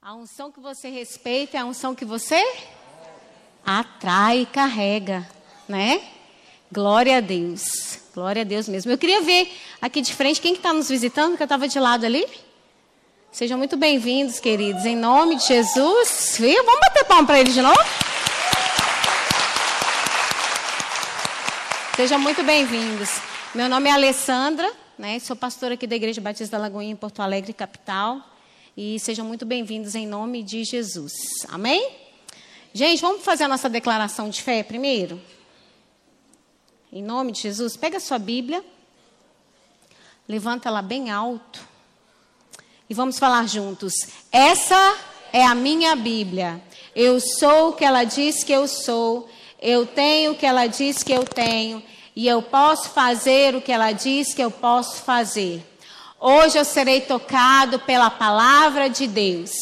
A unção que você respeita é a unção que você atrai e carrega, né? Glória a Deus. Glória a Deus mesmo. Eu queria ver aqui de frente quem está nos visitando, que eu estava de lado ali. Sejam muito bem-vindos, queridos, em nome de Jesus. Viu? Vamos bater palma para eles de novo? Sejam muito bem-vindos. Meu nome é Alessandra, né? Sou pastora aqui da Igreja Batista da Lagoinha, em Porto Alegre, capital. E sejam muito bem-vindos em nome de Jesus. Amém? Gente, vamos fazer a nossa declaração de fé primeiro? Em nome de Jesus, pega a sua Bíblia, levanta ela bem alto e vamos falar juntos. Essa é a minha Bíblia. Eu sou o que ela diz que eu sou. Eu tenho o que ela diz que eu tenho. E eu posso fazer o que ela diz que eu posso fazer. Hoje eu serei tocado pela palavra de Deus.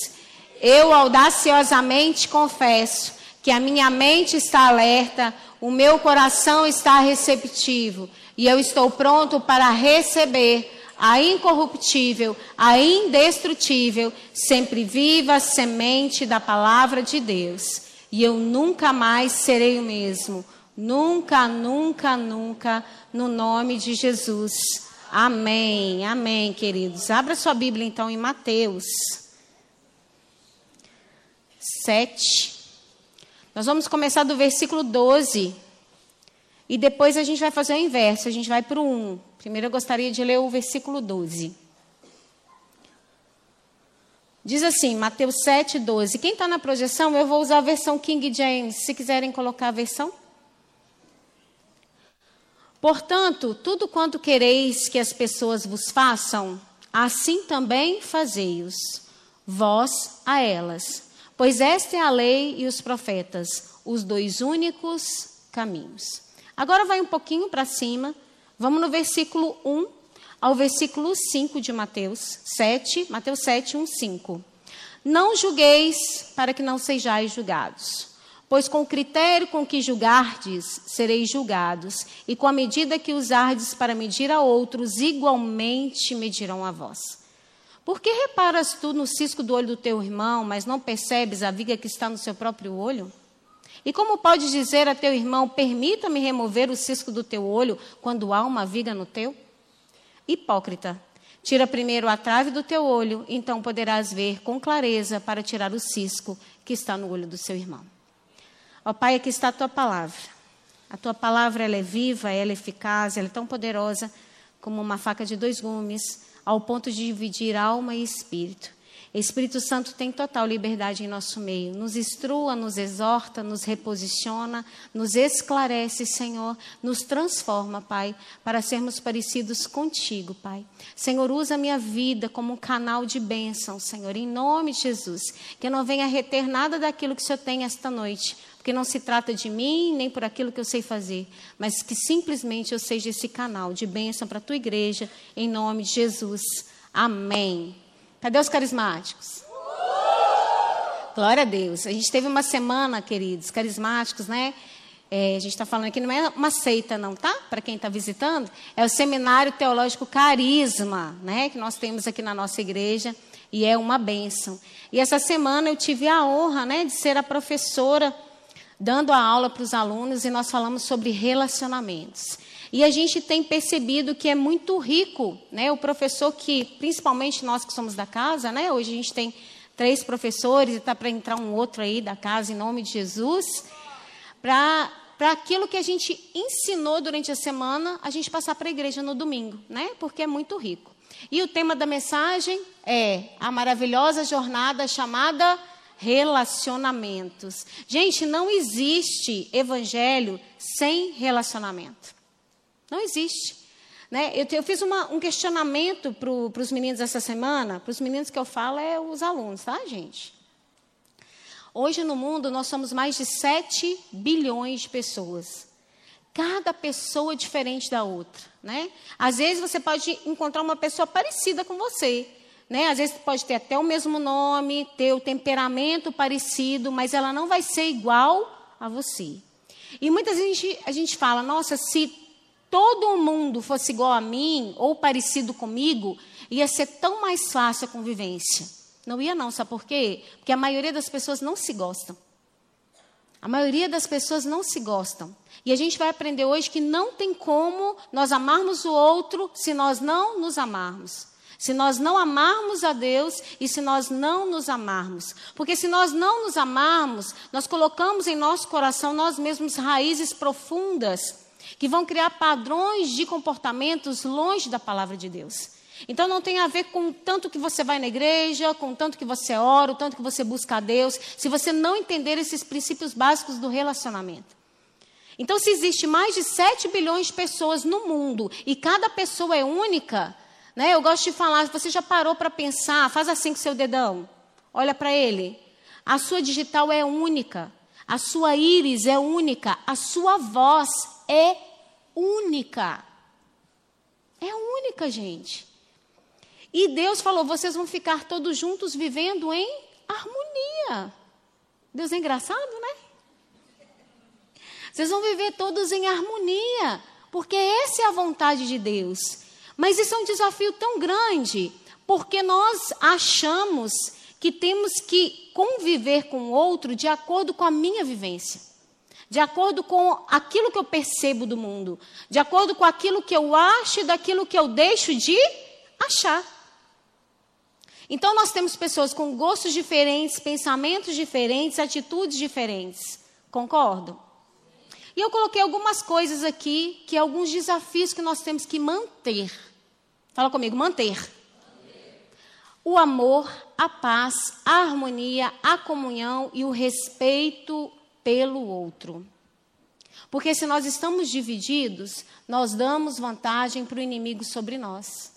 Eu audaciosamente confesso que a minha mente está alerta, o meu coração está receptivo e eu estou pronto para receber a incorruptível, a indestrutível, sempre viva semente da palavra de Deus. E eu nunca mais serei o mesmo. Nunca, nunca, nunca, no nome de Jesus. Amém, amém, queridos. Abra sua Bíblia então em Mateus 7. Nós vamos começar do versículo 12. E depois a gente vai fazer o inverso, a gente vai para o 1. Primeiro eu gostaria de ler o versículo 12. Diz assim, Mateus 7, 12. Quem está na projeção, eu vou usar a versão King James. Se quiserem colocar a versão. Portanto, tudo quanto quereis que as pessoas vos façam, assim também fazei-os, vós a elas. Pois esta é a lei e os profetas, os dois únicos caminhos. Agora vai um pouquinho para cima, vamos no versículo 1 ao versículo 5 de Mateus 7, Mateus 7, 1, 5. Não julgueis para que não sejais julgados. Pois com o critério com que julgardes, sereis julgados, e com a medida que usardes para medir a outros, igualmente medirão a vós. Por que reparas tu no cisco do olho do teu irmão, mas não percebes a viga que está no seu próprio olho? E como podes dizer a teu irmão, permita-me remover o cisco do teu olho, quando há uma viga no teu? Hipócrita, tira primeiro a trave do teu olho, então poderás ver com clareza para tirar o cisco que está no olho do seu irmão. Ó Pai, aqui está a tua palavra. A tua palavra ela é viva, ela é eficaz, ela é tão poderosa como uma faca de dois gumes, ao ponto de dividir alma e espírito. Espírito Santo tem total liberdade em nosso meio. Nos instrua, nos exorta, nos reposiciona, nos esclarece, Senhor, nos transforma, Pai, para sermos parecidos contigo, Pai. Senhor, usa minha vida como um canal de bênção, Senhor, em nome de Jesus. Que eu não venha reter nada daquilo que o Senhor tem esta noite, porque não se trata de mim, nem por aquilo que eu sei fazer, mas que simplesmente eu seja esse canal de bênção para a tua igreja, em nome de Jesus. Amém. Cadê os carismáticos? Glória a Deus. A gente teve uma semana, queridos, carismáticos, né? É, a gente está falando aqui, não é uma seita, não, tá? Para quem está visitando, é o Seminário Teológico Carisma, né? Que nós temos aqui na nossa igreja e é uma bênção. E essa semana eu tive a honra, né, de ser a professora dando a aula para os alunos e nós falamos sobre relacionamentos. E a gente tem percebido que é muito rico, né? O professor que, principalmente nós que somos da casa, né? Hoje a gente tem três professores e está para entrar um outro aí da casa em nome de Jesus, para para aquilo que a gente ensinou durante a semana, a gente passar para a igreja no domingo, né? Porque é muito rico. E o tema da mensagem é a maravilhosa jornada chamada relacionamentos. Gente, não existe evangelho sem relacionamento. Não existe. Né? Eu, eu fiz uma, um questionamento para os meninos essa semana. Para os meninos que eu falo é os alunos, tá, gente? Hoje no mundo nós somos mais de 7 bilhões de pessoas. Cada pessoa é diferente da outra, né? Às vezes você pode encontrar uma pessoa parecida com você, né? Às vezes pode ter até o mesmo nome, ter o temperamento parecido, mas ela não vai ser igual a você. E muitas vezes a gente, a gente fala, nossa, se todo mundo fosse igual a mim ou parecido comigo, ia ser tão mais fácil a convivência. Não ia não, sabe por quê? Porque a maioria das pessoas não se gostam. A maioria das pessoas não se gostam. E a gente vai aprender hoje que não tem como nós amarmos o outro se nós não nos amarmos. Se nós não amarmos a Deus e se nós não nos amarmos. Porque se nós não nos amarmos, nós colocamos em nosso coração nós mesmos raízes profundas que vão criar padrões de comportamentos longe da palavra de Deus. Então não tem a ver com tanto que você vai na igreja, com tanto que você ora, o tanto que você busca a Deus, se você não entender esses princípios básicos do relacionamento. Então, se existe mais de 7 bilhões de pessoas no mundo e cada pessoa é única, né? Eu gosto de falar, você já parou para pensar, faz assim com seu dedão. Olha para ele. A sua digital é única, a sua íris é única, a sua voz é única. É única, gente. E Deus falou: vocês vão ficar todos juntos vivendo em harmonia. Deus é engraçado, né? Vocês vão viver todos em harmonia, porque essa é a vontade de Deus. Mas isso é um desafio tão grande, porque nós achamos que temos que conviver com o outro de acordo com a minha vivência, de acordo com aquilo que eu percebo do mundo, de acordo com aquilo que eu acho e daquilo que eu deixo de achar. Então, nós temos pessoas com gostos diferentes, pensamentos diferentes, atitudes diferentes. Concordam? E eu coloquei algumas coisas aqui, que é alguns desafios que nós temos que manter. Fala comigo, manter. O amor, a paz, a harmonia, a comunhão e o respeito pelo outro. Porque se nós estamos divididos, nós damos vantagem para o inimigo sobre nós.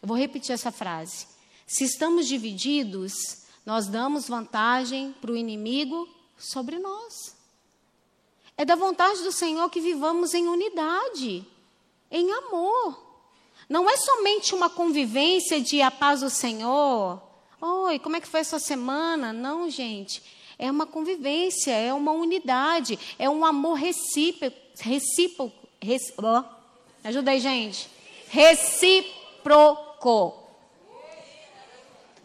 Eu vou repetir essa frase. Se estamos divididos, nós damos vantagem para o inimigo sobre nós. É da vontade do Senhor que vivamos em unidade, em amor. Não é somente uma convivência de a paz do Senhor. Oi, como é que foi a sua semana? Não, gente. É uma convivência, é uma unidade, é um amor recíproco. recíproco rec, ajuda aí, gente. Recíproco.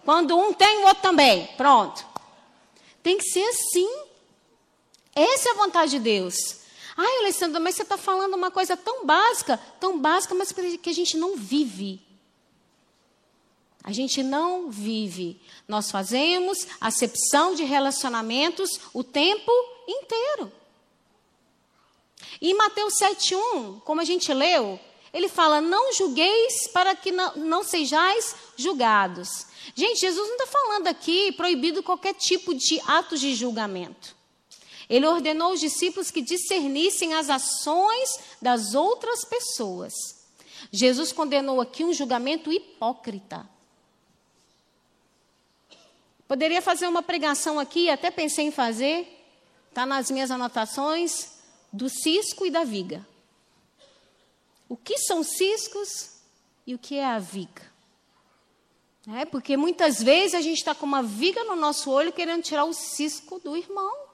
Quando um tem, o outro também. Pronto. Tem que ser assim. Essa é a vontade de Deus. Ai, Alessandra, mas você está falando uma coisa tão básica, tão básica, mas que a gente não vive. A gente não vive. Nós fazemos acepção de relacionamentos o tempo inteiro. E Mateus 7,1, como a gente leu, ele fala: Não julgueis para que não, não sejais julgados. Gente, Jesus não está falando aqui proibido qualquer tipo de atos de julgamento. Ele ordenou os discípulos que discernissem as ações das outras pessoas. Jesus condenou aqui um julgamento hipócrita. Poderia fazer uma pregação aqui, até pensei em fazer, está nas minhas anotações, do cisco e da viga. O que são ciscos e o que é a viga? É, porque muitas vezes a gente está com uma viga no nosso olho querendo tirar o cisco do irmão.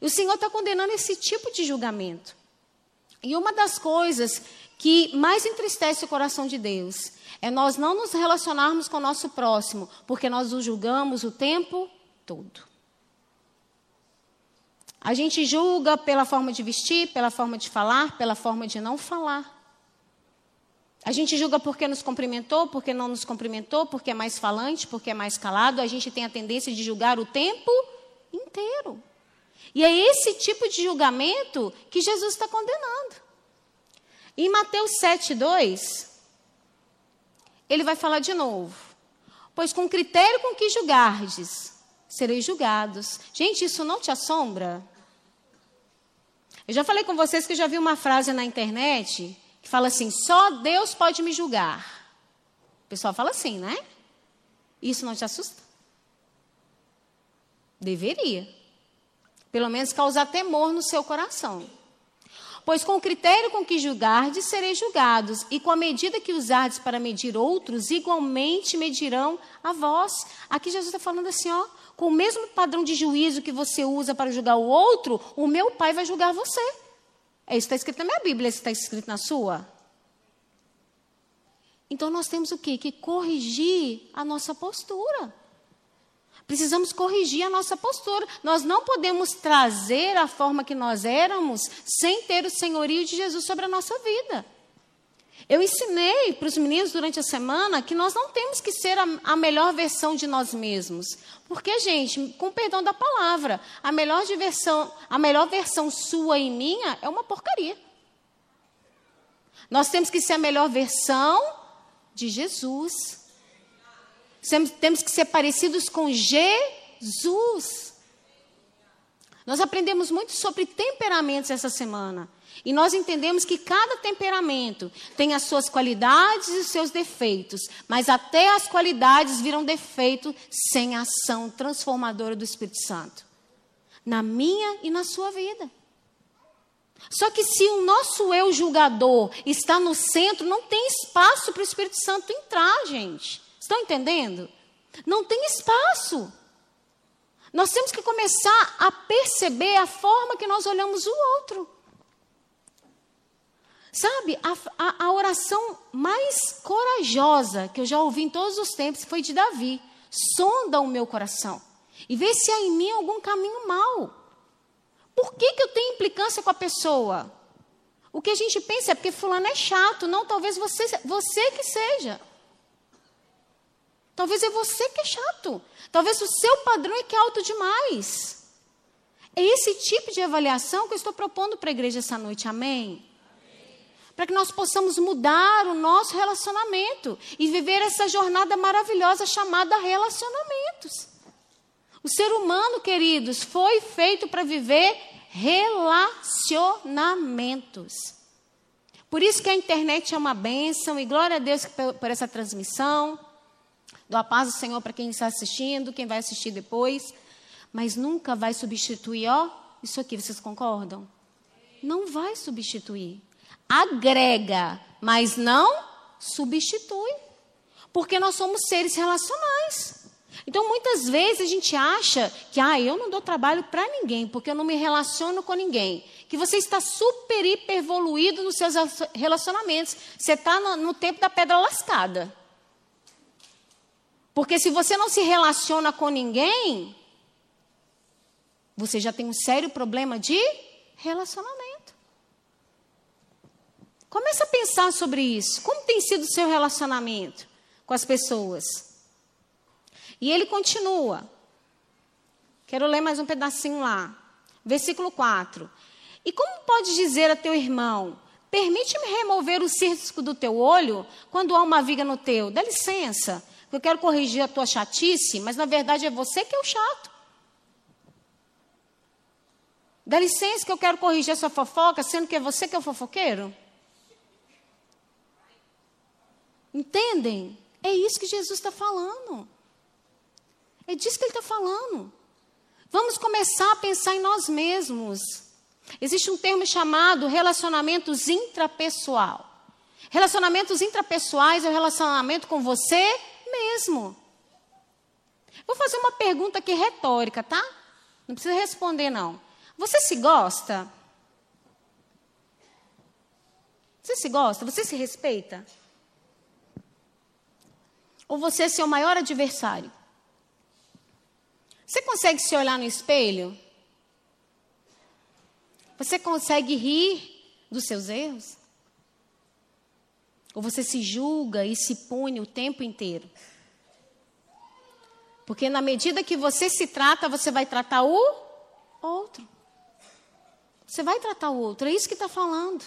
O Senhor está condenando esse tipo de julgamento. E uma das coisas que mais entristece o coração de Deus é nós não nos relacionarmos com o nosso próximo, porque nós o julgamos o tempo todo. A gente julga pela forma de vestir, pela forma de falar, pela forma de não falar. A gente julga porque nos cumprimentou, porque não nos cumprimentou, porque é mais falante, porque é mais calado. A gente tem a tendência de julgar o tempo inteiro. E é esse tipo de julgamento que Jesus está condenando. Em Mateus 7, 2, ele vai falar de novo. Pois com critério com que julgardes, sereis julgados. Gente, isso não te assombra? Eu já falei com vocês que eu já vi uma frase na internet que fala assim: só Deus pode me julgar. O pessoal fala assim, né? Isso não te assusta? Deveria. Pelo menos causar temor no seu coração. Pois com o critério com que julgardes, sereis julgados, e com a medida que usardes para medir outros, igualmente medirão a vós. Aqui Jesus está falando assim, ó, com o mesmo padrão de juízo que você usa para julgar o outro, o meu Pai vai julgar você. É isso que está escrito na minha Bíblia, isso está escrito na sua. Então nós temos o quê? Que corrigir a nossa postura. Precisamos corrigir a nossa postura. Nós não podemos trazer a forma que nós éramos sem ter o senhorio de Jesus sobre a nossa vida. Eu ensinei para os meninos durante a semana que nós não temos que ser a, a, melhor versão de nós mesmos. Porque, gente, com perdão da palavra, a melhor, versão, a melhor versão sua e minha é uma porcaria. Nós temos que ser a melhor versão de Jesus. Temos que ser parecidos com Jesus. Nós aprendemos muito sobre temperamentos essa semana. E nós entendemos que cada temperamento tem as suas qualidades e os seus defeitos, mas até as qualidades viram defeito sem a ação transformadora do Espírito Santo. Na minha e na sua vida. Só que se o nosso eu julgador está no centro, não tem espaço para o Espírito Santo entrar, gente. Estão entendendo? Não tem espaço. Nós temos que começar a perceber a forma que nós olhamos o outro. Sabe, a, a, a, oração mais corajosa que eu já ouvi em todos os tempos foi de Davi. Sonda o meu coração e vê se há em mim algum caminho mau. Por que, que eu tenho implicância com a pessoa? O que a gente pensa é porque fulano é chato. Não, talvez você, você que seja. Talvez é você que é chato. Talvez o seu padrão é que é alto demais. É esse tipo de avaliação que eu estou propondo para a igreja essa noite. Amém? Para que nós possamos mudar o nosso relacionamento e viver essa jornada maravilhosa chamada relacionamentos. O ser humano, queridos, foi feito para viver relacionamentos. Por isso que a internet é uma bênção e glória a Deus por essa transmissão. A paz do Senhor para quem está assistindo, quem vai assistir depois. Mas nunca vai substituir, ó, isso aqui, vocês concordam? Não vai substituir. Agrega, mas não substitui. Porque nós somos seres relacionais. Então, muitas vezes a gente acha que, ah, eu não dou trabalho para ninguém, porque eu não me relaciono com ninguém. Que você está super, hiper evoluído nos seus relacionamentos. Você está no, no tempo da pedra lascada. Porque se você não se relaciona com ninguém, você já tem um sério problema de relacionamento. Comece a pensar sobre isso. Como tem sido o seu relacionamento com as pessoas? E ele continua. Quero ler mais um pedacinho lá. Versículo 4. E como pode dizer a teu irmão: Permite-me remover o cisco do teu olho quando há uma viga no teu? Dá licença, eu quero corrigir a tua chatice, mas na verdade é você que é o chato. Dá licença que eu quero corrigir essa fofoca, sendo que é você que é o fofoqueiro? Entendem? É isso que Jesus está falando. É disso que ele está falando. Vamos começar a pensar em nós mesmos. Existe um termo chamado relacionamentos intrapessoal. Relacionamentos intrapessoais é o relacionamento com você mesmo. Vou fazer uma pergunta aqui retórica, tá? Não precisa responder, não. Você se gosta? Você se gosta? Você se respeita? Ou você é seu maior adversário? Você consegue se olhar no espelho? Você consegue rir dos seus erros? Ou você se julga e se pune o tempo inteiro? Porque na medida que você se trata, você vai tratar o outro. Você vai tratar o outro, é isso que está falando.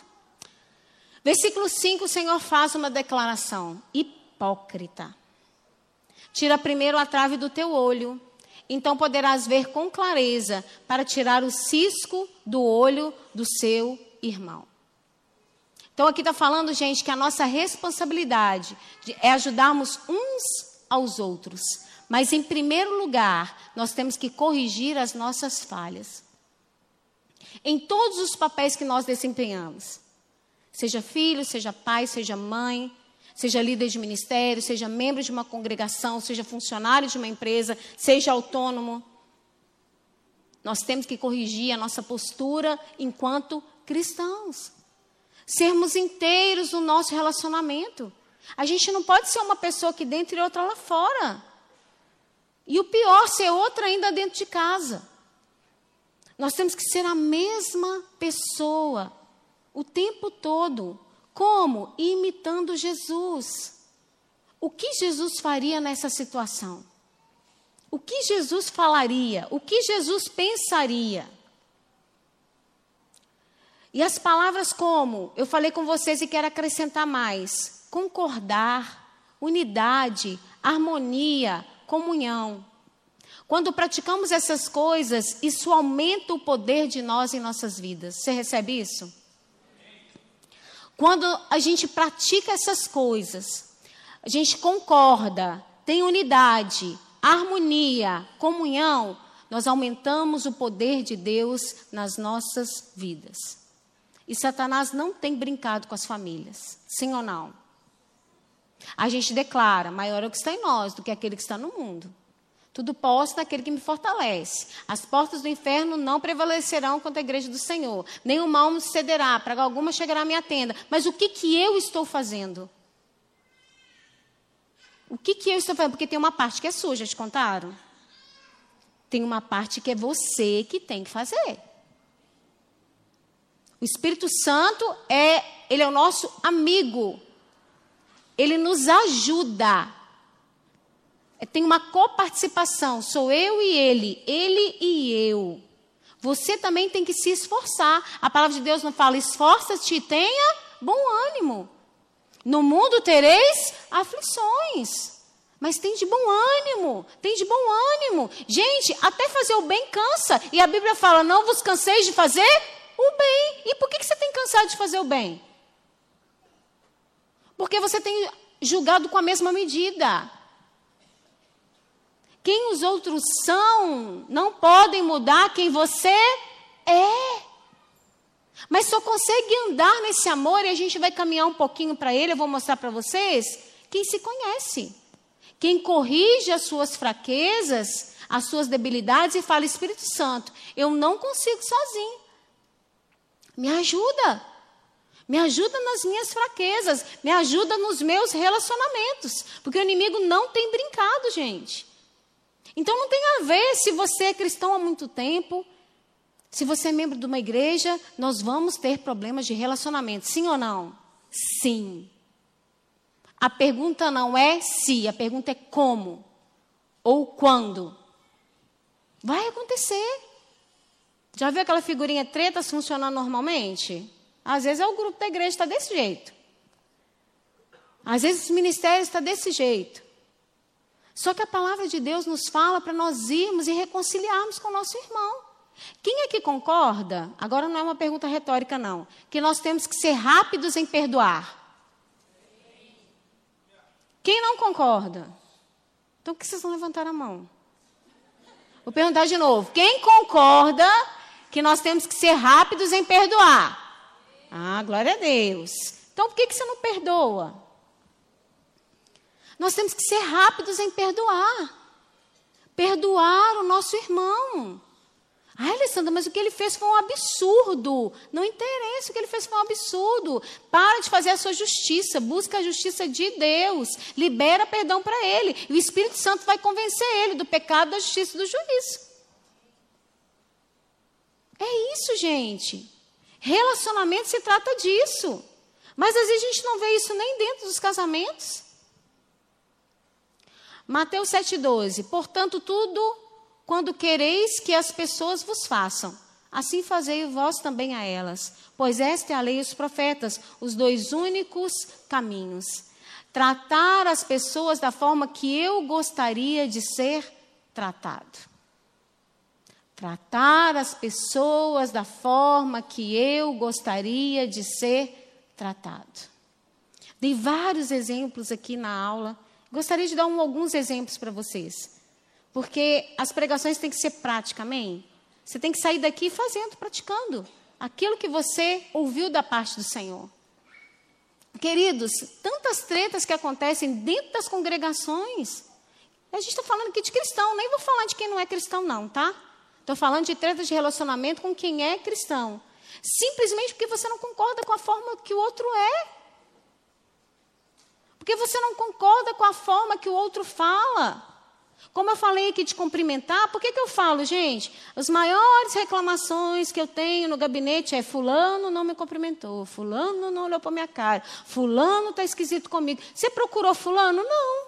Versículo 5, o Senhor faz uma declaração: hipócrita. Tira primeiro a trave do teu olho, então poderás ver com clareza para tirar o cisco do olho do seu irmão. Então aqui está falando, gente, que a nossa responsabilidade é ajudarmos uns aos outros. Mas em primeiro lugar, nós temos que corrigir as nossas falhas. Em todos os papéis que nós desempenhamos. Seja filho, seja pai, seja mãe, seja líder de ministério, seja membro de uma congregação, seja funcionário de uma empresa, seja autônomo. Nós temos que corrigir a nossa postura enquanto cristãos. Sermos inteiros no nosso relacionamento. A gente não pode ser uma pessoa aqui dentro e outra lá fora. E o pior, ser outra ainda dentro de casa. Nós temos que ser a mesma pessoa o tempo todo. Como? Imitando Jesus. O que Jesus faria nessa situação? O que Jesus falaria? O que Jesus pensaria? E as palavras como, eu falei com vocês e quero acrescentar mais: concordar, unidade, harmonia, comunhão. Quando praticamos essas coisas, isso aumenta o poder de nós em nossas vidas. Você recebe isso? Quando a gente pratica essas coisas, a gente concorda, tem unidade, harmonia, comunhão, nós aumentamos o poder de Deus nas nossas vidas. E Satanás não tem brincado com as famílias, sim ou não? A gente declara: maior é o que está em nós do que aquele que está no mundo. Tudo posso naquele que me fortalece. As portas do inferno não prevalecerão contra a igreja do Senhor. Nenhum mal me cederá, praga alguma chegará à minha tenda. Mas o que, que eu estou fazendo? O que, que eu estou fazendo? Porque tem uma parte que é suja, te contaram? Tem uma parte que é você que tem que fazer. O Espírito Santo é, ele é o nosso amigo. Ele nos ajuda. É, tem uma coparticipação, sou eu e ele, ele e eu. Você também tem que se esforçar. A palavra de Deus não fala, esforça-te e tenha bom ânimo. No mundo tereis aflições. Mas tem de bom ânimo, tem de bom ânimo. Gente, até fazer o bem cansa. E a Bíblia fala: não vos canseis de fazer o bem. E por que você tem cansado de fazer o bem? Porque você tem julgado com a mesma medida. Quem os outros são não podem mudar quem você é. Mas só consegue andar nesse amor e a gente vai caminhar um pouquinho para ele. Eu vou mostrar para vocês quem se conhece. Quem corrige as suas fraquezas, as suas debilidades e fala: Espírito Santo, eu não consigo sozinho. Me ajuda. Me ajuda nas minhas fraquezas. Me ajuda nos meus relacionamentos. Porque o inimigo não tem brincado, gente. Então não tem a ver se você é cristão há muito tempo, se você é membro de uma igreja, nós vamos ter problemas de relacionamento, sim ou não? Sim. A pergunta não é se, a pergunta é como ou quando. Vai acontecer. Já viu aquela figurinha tretas funcionando normalmente? Às vezes é o grupo da igreja está desse jeito. Às vezes o ministério está desse jeito. Só que a palavra de Deus nos fala para nós irmos e reconciliarmos com o nosso irmão. Quem é que concorda? Agora não é uma pergunta retórica, não. Que nós temos que ser rápidos em perdoar. Quem não concorda? Então por que vocês não levantaram a mão? Vou perguntar de novo. Quem concorda que nós temos que ser rápidos em perdoar? Ah, glória a Deus. Então por que, que você não perdoa? Nós temos que ser rápidos em perdoar. Perdoar o nosso irmão. Ai, Alessandra, mas o que ele fez foi um absurdo. Não interessa, o que ele fez foi um absurdo. Para de fazer a sua justiça, busca a justiça de Deus, libera perdão para ele. E o Espírito Santo vai convencer ele do pecado, da justiça e do juízo. É isso, gente. Relacionamento se trata disso. Mas às vezes a gente não vê isso nem dentro dos casamentos. Mateus 7,12. Portanto, tudo quando quereis que as pessoas vos façam, assim fazei vós também a elas. Pois esta é a lei e os profetas, os dois únicos caminhos. Tratar as pessoas da forma que eu gostaria de ser tratado. Tratar as pessoas da forma que eu gostaria de ser tratado. Dei vários exemplos aqui na aula Gostaria de dar um, alguns exemplos para vocês. Porque as pregações têm que ser práticas, amém? Você tem que sair daqui fazendo, praticando aquilo que você ouviu da parte do Senhor. Queridos, tantas tretas que acontecem dentro das congregações. A gente está falando aqui de cristão, nem vou falar de quem não é cristão, não, tá? Estou falando de tretas de relacionamento com quem é cristão. Simplesmente porque você não concorda com a forma que o outro é. Porque você não concorda com a forma que o outro fala. Como eu falei aqui de cumprimentar, por que, que eu falo, gente? As maiores reclamações que eu tenho no gabinete é: Fulano não me cumprimentou, Fulano não olhou para minha cara, Fulano está esquisito comigo. Você procurou Fulano? Não.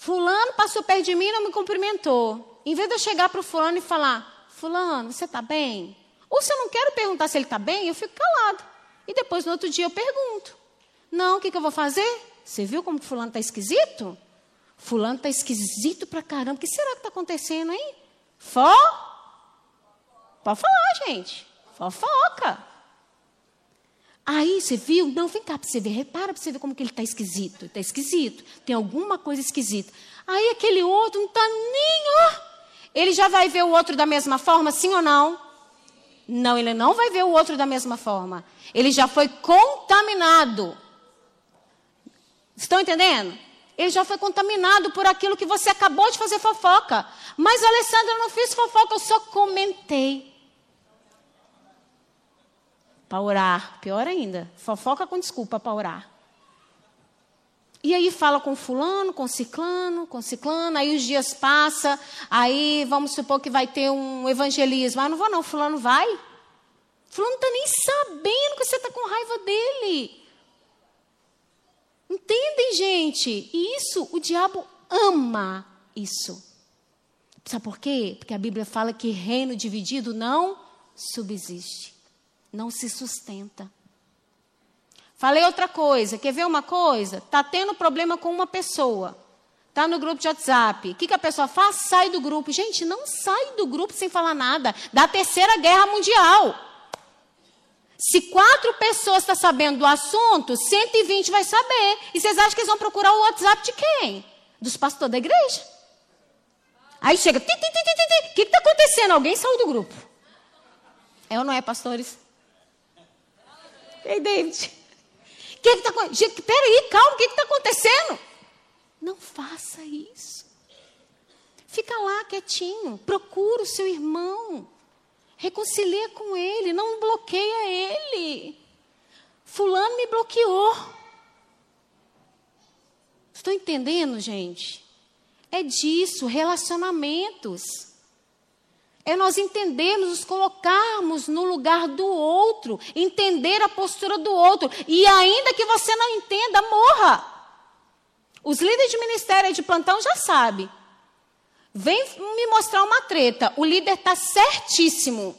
Fulano passou perto de mim e não me cumprimentou. Em vez de eu chegar para o fulano e falar: Fulano, você está bem? Ou se eu não quero perguntar se ele está bem, eu fico calado. E depois, no outro dia, eu pergunto. Não, o que, que eu vou fazer? Você viu como fulano está esquisito? Fulano está esquisito pra caramba. O que será que está acontecendo, hein? Fó? Pode falar, gente. Fofoca. Aí você viu? Não, vem cá para você ver. Repara para você ver como que ele está esquisito. Está esquisito. Tem alguma coisa esquisita. Aí aquele outro não está nem. Ó. Ele já vai ver o outro da mesma forma, sim ou não? Não, ele não vai ver o outro da mesma forma. Ele já foi contaminado. Estão entendendo? Ele já foi contaminado por aquilo que você acabou de fazer fofoca. Mas, Alessandra, eu não fiz fofoca, eu só comentei. Para orar. Pior ainda. Fofoca com desculpa para orar. E aí fala com fulano, com ciclano, com ciclano, aí os dias passam, aí vamos supor que vai ter um evangelismo. Ah, não vou não, fulano vai. Fulano não está nem sabendo que você está com raiva dele. Entendem, gente? E isso, o diabo ama isso. Sabe por quê? Porque a Bíblia fala que reino dividido não subsiste, não se sustenta. Falei outra coisa, quer ver uma coisa? Está tendo problema com uma pessoa, está no grupo de WhatsApp. O que, que a pessoa faz? Sai do grupo. Gente, não sai do grupo sem falar nada. Da terceira guerra mundial. Se quatro pessoas estão tá sabendo do assunto, 120 vai saber. E vocês acham que eles vão procurar o WhatsApp de quem? Dos pastores da igreja. Aí chega, o que está acontecendo? Alguém saiu do grupo. É ou não é, pastores? Ei, David. Que está acontecendo? Peraí, calma, o que está acontecendo? Não faça isso. Fica lá quietinho, procura o seu irmão. Reconcilia com ele, não bloqueia ele. Fulano me bloqueou. Estou entendendo, gente? É disso, relacionamentos. É nós entendermos, nos colocarmos no lugar do outro, entender a postura do outro. E ainda que você não entenda, morra. Os líderes de ministério de plantão já sabem. Vem me mostrar uma treta. O líder está certíssimo.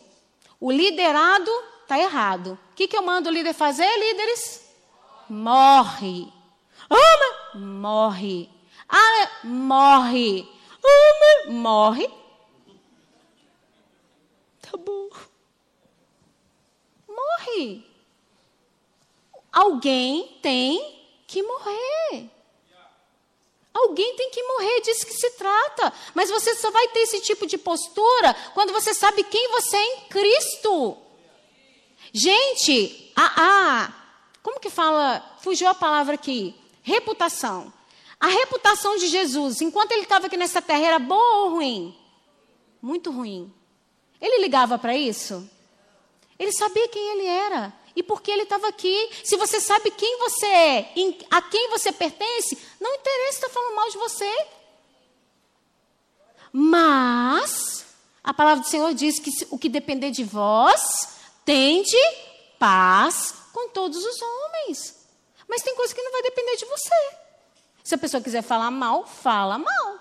O liderado está errado. O que, que eu mando o líder fazer, líderes? Morre. Ah, morre. Ah, morre. Ah, morre. Bom. Morre. Alguém tem que morrer. Alguém tem que morrer, disso que se trata. Mas você só vai ter esse tipo de postura quando você sabe quem você é em Cristo. Gente, a, a como que fala? Fugiu a palavra aqui. Reputação. A reputação de Jesus, enquanto ele estava aqui nessa terra, era boa ou ruim? Muito ruim. Ele ligava para isso? Ele sabia quem ele era e por que ele estava aqui. Se você sabe quem você é, a quem você pertence, não interessa estar falando mal de você. Mas a palavra do Senhor diz que o que depender de vós, tende paz com todos os homens. Mas tem coisa que não vai depender de você. Se a pessoa quiser falar mal, fala mal.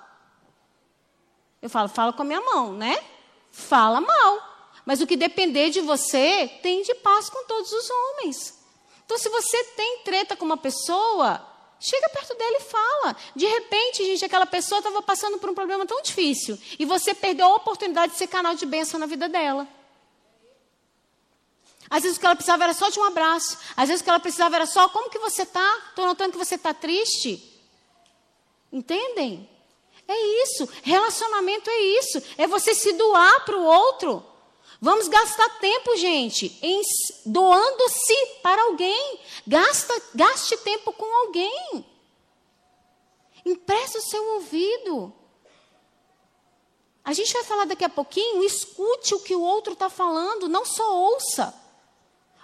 Eu falo, fala com a minha mão, né? Fala mal. Mas o que depender de você, tem de paz com todos os homens. Então, se você tem treta com uma pessoa, chega perto dela e fala. De repente, gente, aquela pessoa estava passando por um problema tão difícil e você perdeu a oportunidade de ser canal de bênção na vida dela. Às vezes o que ela precisava era só de um abraço. Às vezes o que ela precisava era só, como que você está? Estou notando que você está triste. Entendem? É isso. Relacionamento é isso. É você se doar para o outro. Vamos gastar tempo, gente, em doando-se para alguém. Gasta, gaste tempo com alguém. Empreste o seu ouvido. A gente vai falar daqui a pouquinho, escute o que o outro está falando, não só ouça.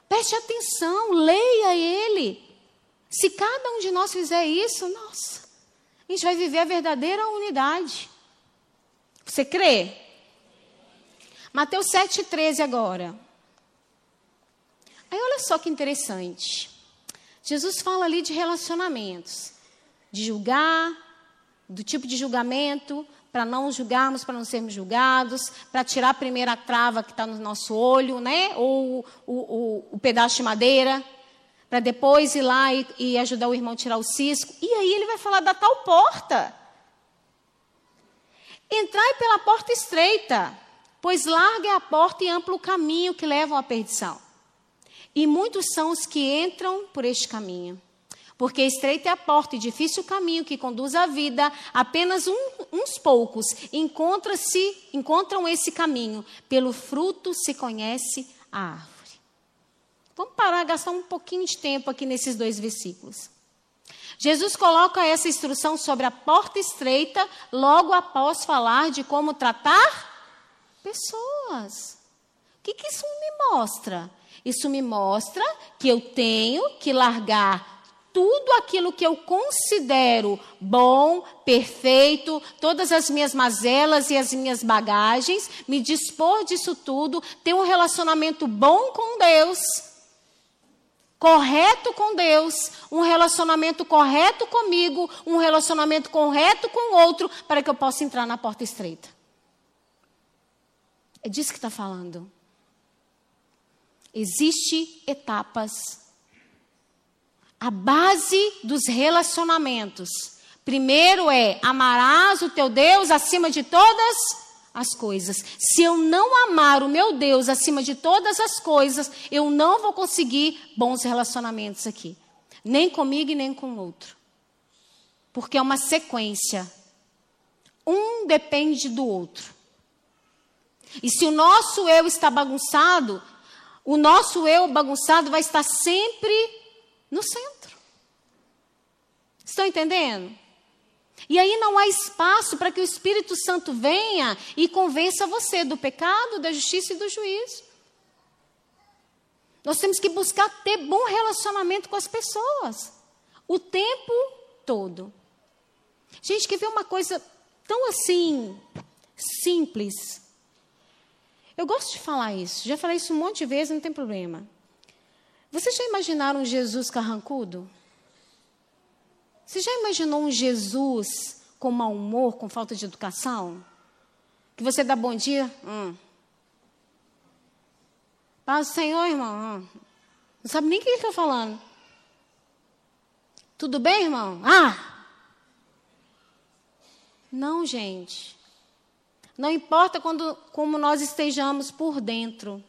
Preste atenção, leia ele. Se cada um de nós fizer isso, nossa, a gente vai viver a verdadeira unidade. Você crê? Mateus 7,13 agora. Aí olha só que interessante. Jesus fala ali de relacionamentos, de julgar, do tipo de julgamento, para não julgarmos, para não sermos julgados, para tirar a primeira trava que está no nosso olho, né? Ou o, o, o pedaço de madeira, para depois ir lá e, e ajudar o irmão a tirar o cisco. E aí ele vai falar da tal porta. Entrai pela porta estreita, pois larga é a porta e amplo o caminho que levam à perdição. E muitos são os que entram por este caminho. Porque estreita é a porta e difícil o caminho que conduz à vida, apenas um, uns poucos encontra-se, encontram esse caminho. Pelo fruto se conhece a árvore. Vamos parar, gastar um pouquinho de tempo aqui nesses dois versículos. Jesus coloca essa instrução sobre a porta estreita logo após falar de como tratar pessoas. O que, que isso me mostra? Isso me mostra que eu tenho que largar tudo aquilo que eu considero bom, perfeito, todas as minhas mazelas e as minhas bagagens, me dispor disso tudo, ter um relacionamento bom com Deus, correto com Deus, um relacionamento correto comigo, um relacionamento correto com o outro, para que eu possa entrar na porta estreita. É disso que está falando. Existem etapas. A base dos relacionamentos. Primeiro é amarás o teu Deus acima de todas as coisas. Se eu não amar o meu Deus acima de todas as coisas, eu não vou conseguir bons relacionamentos aqui. Nem comigo e nem com o outro. Porque é uma sequência. Um depende do outro. E se o nosso eu está bagunçado, o nosso eu bagunçado vai estar sempre no centro. Estão entendendo? E aí não há espaço para que o Espírito Santo venha e convença você do pecado, da justiça e do juízo. Nós temos que buscar ter bom relacionamento com as pessoas o tempo todo. Gente, quer ver uma coisa tão assim simples? Eu gosto de falar isso, já falei isso um monte de vezes, não tem problema. Vocês já imaginaram Jesus carrancudo? Você já imaginou um Jesus com mau humor, com falta de educação? Que você dá bom dia? Hum. Paz do Senhor, irmão. Hum. Não sabe nem o que ele está falando. Tudo bem, irmão? Ah! Não, gente. Não importa quando, como nós estejamos por dentro.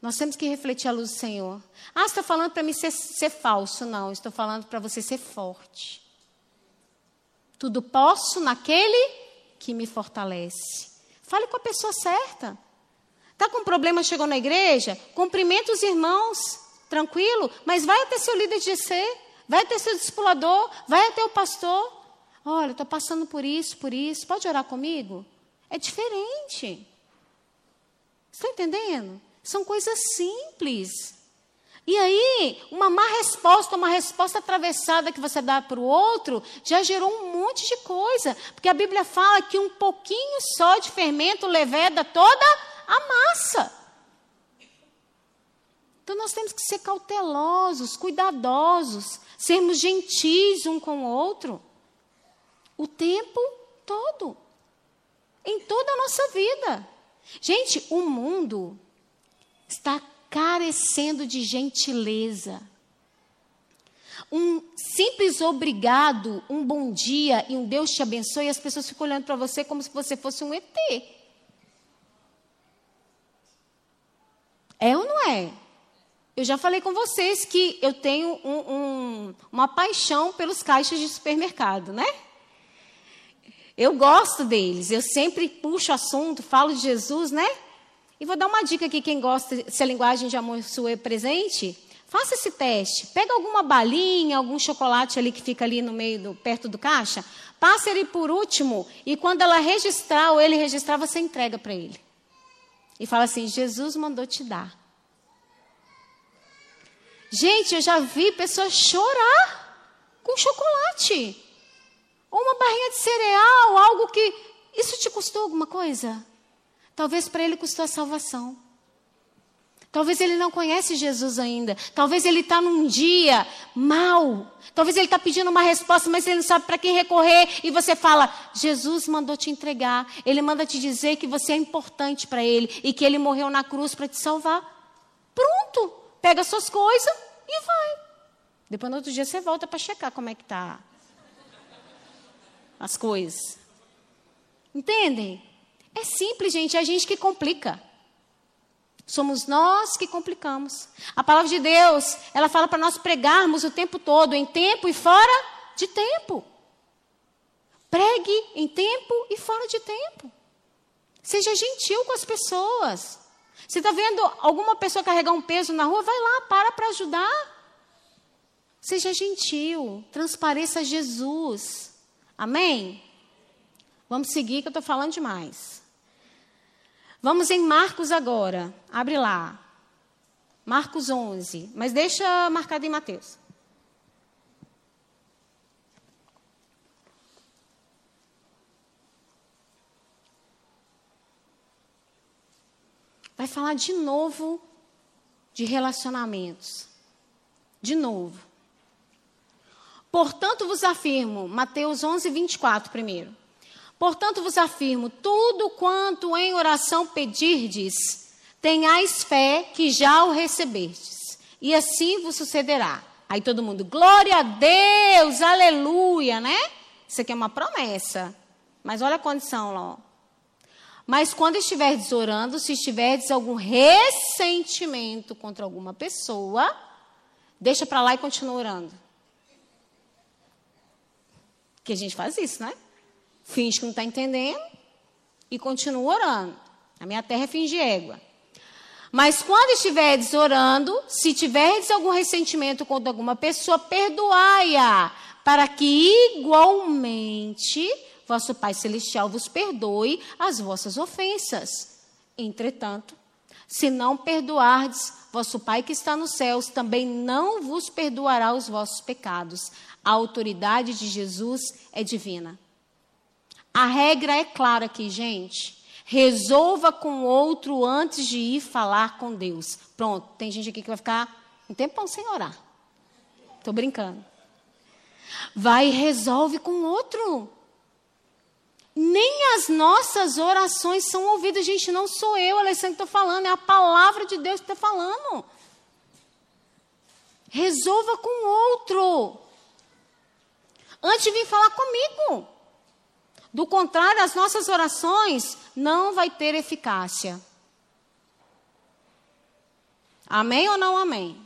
Nós temos que refletir a luz do Senhor. Ah, você está falando para mim ser, ser falso. Não, estou falando para você ser forte. Tudo posso naquele que me fortalece. Fale com a pessoa certa. Está com problema, chegou na igreja? Cumprimenta os irmãos, tranquilo, mas vai até seu líder de GC, vai até seu discipulador, vai até o pastor. Olha, estou passando por isso, por isso, pode orar comigo? É diferente. Está entendendo? São coisas simples. E aí, uma má resposta, uma resposta atravessada que você dá para o outro, já gerou um monte de coisa. Porque a Bíblia fala que um pouquinho só de fermento leveda toda a massa. Então nós temos que ser cautelosos, cuidadosos, sermos gentis um com o outro, o tempo todo em toda a nossa vida. Gente, o mundo está carecendo de gentileza. Um simples obrigado, um bom dia e um Deus te abençoe, e as pessoas ficam olhando para você como se você fosse um ET. É ou não é? Eu já falei com vocês que eu tenho um, um, uma paixão pelos caixas de supermercado, né? Eu gosto deles, eu sempre puxo assunto, falo de Jesus, né? E vou dar uma dica aqui, quem gosta, se a linguagem de amor sua é presente, faça esse teste. Pega alguma balinha, algum chocolate ali que fica ali no meio, do, perto do caixa, passa ele por último, e quando ela registrar, ou ele registrar, você entrega para ele. E fala assim, Jesus mandou te dar. Gente, eu já vi pessoas chorar com chocolate. Ou uma barrinha de cereal, algo que. Isso te custou alguma coisa? Talvez para ele custou a salvação. Talvez ele não conhece Jesus ainda. Talvez ele está num dia mal. Talvez ele está pedindo uma resposta, mas ele não sabe para quem recorrer. E você fala: Jesus mandou te entregar. Ele manda te dizer que você é importante para ele e que ele morreu na cruz para te salvar. Pronto. Pega suas coisas e vai. Depois no outro dia você volta para checar como é que tá as coisas. Entendem? É simples, gente. É a gente que complica. Somos nós que complicamos. A palavra de Deus, ela fala para nós pregarmos o tempo todo, em tempo e fora de tempo. Pregue em tempo e fora de tempo. Seja gentil com as pessoas. Você está vendo alguma pessoa carregar um peso na rua? Vai lá, para para ajudar. Seja gentil, transpareça Jesus. Amém? Vamos seguir, que eu estou falando demais. Vamos em Marcos agora. Abre lá. Marcos 11. Mas deixa marcado em Mateus. Vai falar de novo de relacionamentos. De novo. Portanto vos afirmo, Mateus 11, 24 primeiro. Portanto vos afirmo: tudo quanto em oração pedirdes, tenhais fé que já o recebestes, e assim vos sucederá. Aí todo mundo, glória a Deus, aleluia, né? Isso aqui é uma promessa. Mas olha a condição lá. Ó. Mas quando estiverdes orando, se estiverdes algum ressentimento contra alguma pessoa, deixa para lá e continua orando. Que a gente faz isso, né? Finge que não está entendendo e continua orando. A minha terra é fingir égua. Mas quando estiverdes orando, se tiverdes algum ressentimento contra alguma pessoa, perdoai-a, para que igualmente vosso Pai Celestial vos perdoe as vossas ofensas. Entretanto, se não perdoardes, vosso Pai que está nos céus também não vos perdoará os vossos pecados. A autoridade de Jesus é divina. A regra é clara aqui, gente. Resolva com o outro antes de ir falar com Deus. Pronto, tem gente aqui que vai ficar um tempão sem orar. Estou brincando. Vai e resolve com o outro. Nem as nossas orações são ouvidas, gente. Não sou eu, Alessandro, que estou falando, é a palavra de Deus que está falando. Resolva com o outro. Antes de vir falar comigo. Do contrário, as nossas orações não vai ter eficácia. Amém ou não amém?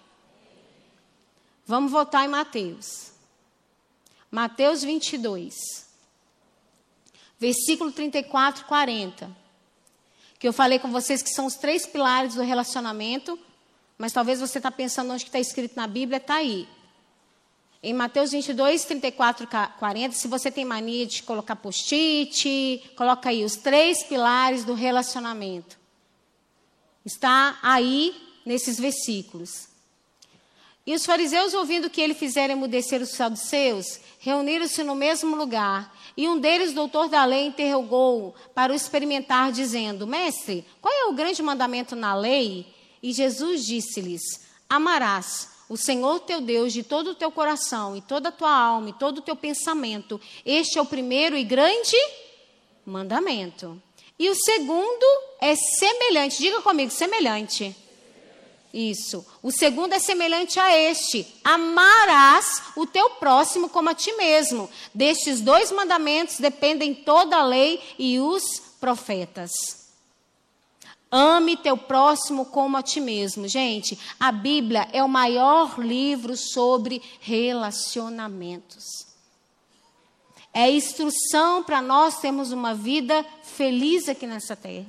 Vamos voltar em Mateus. Mateus 22. Versículo 34 40. Que eu falei com vocês que são os três pilares do relacionamento. Mas talvez você está pensando onde está escrito na Bíblia, está aí. Em Mateus 22, 34, 40, se você tem mania de colocar post-it, coloca aí os três pilares do relacionamento. Está aí nesses versículos. E os fariseus, ouvindo que ele fizera emudecer os saduceus, reuniram-se no mesmo lugar. E um deles, doutor da lei, interrogou para o experimentar, dizendo: Mestre, qual é o grande mandamento na lei? E Jesus disse-lhes: Amarás o Senhor teu Deus de todo o teu coração e toda a tua alma e todo o teu pensamento. Este é o primeiro e grande mandamento. E o segundo é semelhante. Diga comigo, semelhante. Isso. O segundo é semelhante a este: amarás o teu próximo como a ti mesmo. Destes dois mandamentos dependem toda a lei e os profetas. Ame teu próximo como a ti mesmo. Gente, a Bíblia é o maior livro sobre relacionamentos. É instrução para nós termos uma vida feliz aqui nessa terra.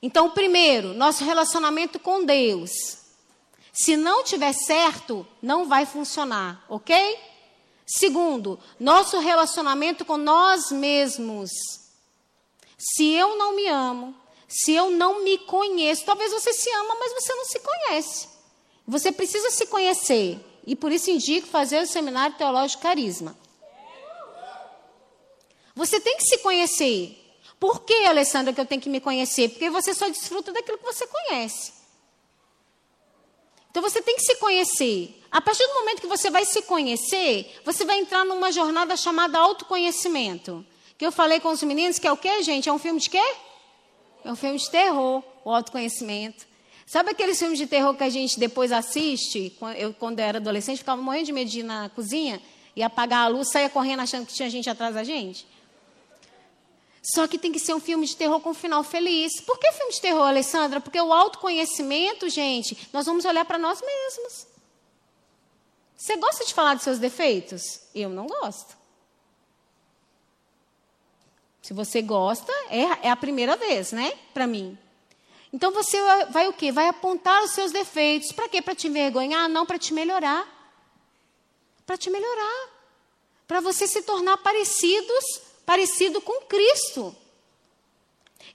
Então, primeiro, nosso relacionamento com Deus. Se não tiver certo, não vai funcionar, ok? Segundo, nosso relacionamento com nós mesmos. Se eu não me amo, se eu não me conheço, talvez você se ama, mas você não se conhece. Você precisa se conhecer. E por isso indico fazer o seminário teológico Carisma. Você tem que se conhecer. Por que, Alessandra, que eu tenho que me conhecer? Porque você só desfruta daquilo que você conhece. Então você tem que se conhecer. A partir do momento que você vai se conhecer, você vai entrar numa jornada chamada autoconhecimento. Que eu falei com os meninos que é o quê, gente? É um filme de quê? É um filme de terror, o autoconhecimento. Sabe aqueles filmes de terror que a gente depois assiste? Eu, quando eu era adolescente, ficava morrendo de medo de ir na cozinha e apagar a luz, saia correndo achando que tinha gente atrás da gente? Só que tem que ser um filme de terror com um final feliz. Por que filme de terror, Alessandra? Porque o autoconhecimento, gente, nós vamos olhar para nós mesmos. Você gosta de falar dos seus defeitos? Eu não gosto. Se você gosta, é, é a primeira vez, né? Para mim. Então você vai o quê? Vai apontar os seus defeitos. Para quê? Para te envergonhar? Não, para te melhorar. Para te melhorar. Para você se tornar parecidos parecido com Cristo.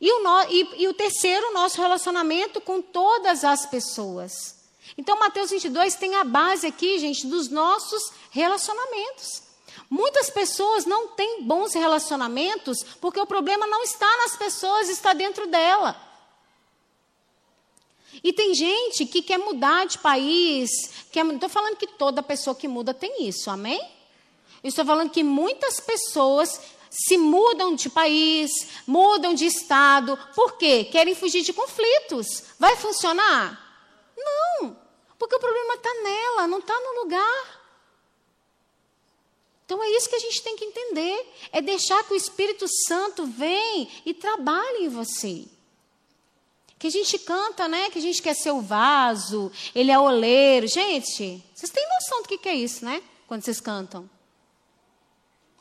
E o, no, e, e o terceiro, nosso relacionamento com todas as pessoas. Então, Mateus 22 tem a base aqui, gente, dos nossos relacionamentos. Muitas pessoas não têm bons relacionamentos porque o problema não está nas pessoas, está dentro dela. E tem gente que quer mudar de país. Estou falando que toda pessoa que muda tem isso, amém? estou falando que muitas pessoas se mudam de país, mudam de estado. Por quê? Querem fugir de conflitos. Vai funcionar? Não, porque o problema está nela, não está no lugar. Então é isso que a gente tem que entender, é deixar que o Espírito Santo venha e trabalhe em você. Que a gente canta, né? Que a gente quer ser o vaso, ele é oleiro. Gente, vocês têm noção do que é isso, né? Quando vocês cantam.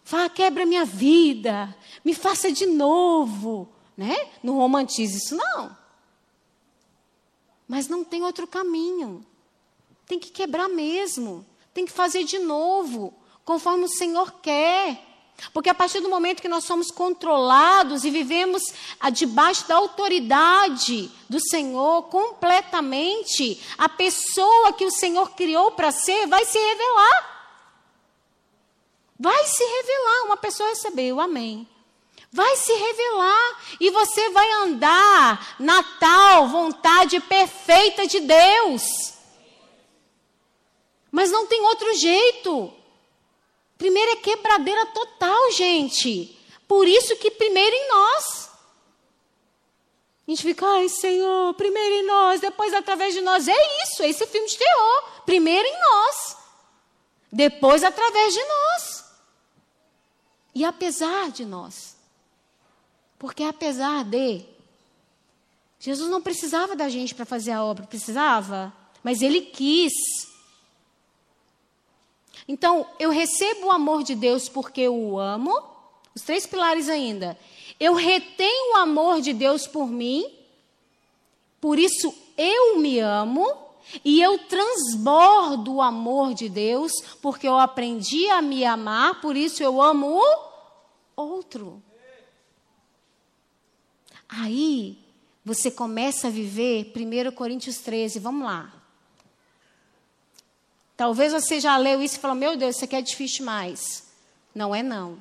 Fala, quebra minha vida, me faça de novo. Né? Não romantize isso, não. Mas não tem outro caminho. Tem que quebrar mesmo. Tem que fazer de novo, conforme o Senhor quer. Porque a partir do momento que nós somos controlados e vivemos debaixo da autoridade do Senhor completamente, a pessoa que o Senhor criou para ser vai se revelar. Vai se revelar. Uma pessoa recebeu, amém. Vai se revelar e você vai andar na tal vontade perfeita de Deus. Mas não tem outro jeito. Primeiro é quebradeira total, gente. Por isso que primeiro em nós. A gente fica, ai Senhor, primeiro em nós, depois através de nós. É isso, é esse filme de terror. Primeiro em nós, depois através de nós. E apesar de nós. Porque apesar de. Jesus não precisava da gente para fazer a obra, precisava, mas ele quis. Então, eu recebo o amor de Deus porque eu o amo. Os três pilares ainda. Eu retenho o amor de Deus por mim. Por isso eu me amo. E eu transbordo o amor de Deus, porque eu aprendi a me amar, por isso eu amo o outro. Aí você começa a viver 1 Coríntios 13, vamos lá. Talvez você já leu isso e falou: Meu Deus, isso aqui é difícil demais. Não é, não.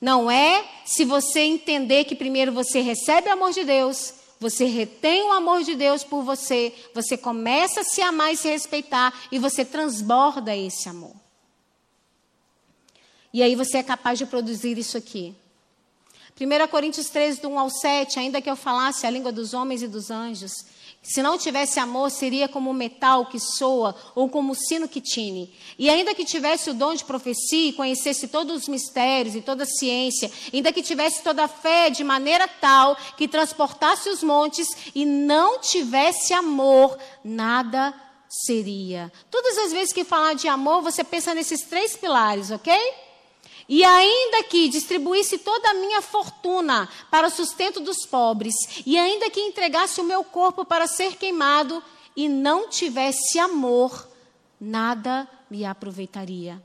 Não é se você entender que primeiro você recebe o amor de Deus, você retém o amor de Deus por você, você começa a se amar e se respeitar e você transborda esse amor. E aí você é capaz de produzir isso aqui. 1 Coríntios 13, do 1 ao 7, ainda que eu falasse a língua dos homens e dos anjos, se não tivesse amor, seria como metal que soa ou como sino que tine. E ainda que tivesse o dom de profecia e conhecesse todos os mistérios e toda a ciência, ainda que tivesse toda a fé de maneira tal que transportasse os montes e não tivesse amor, nada seria. Todas as vezes que falar de amor, você pensa nesses três pilares, ok? E ainda que distribuísse toda a minha fortuna para o sustento dos pobres, e ainda que entregasse o meu corpo para ser queimado, e não tivesse amor, nada me aproveitaria.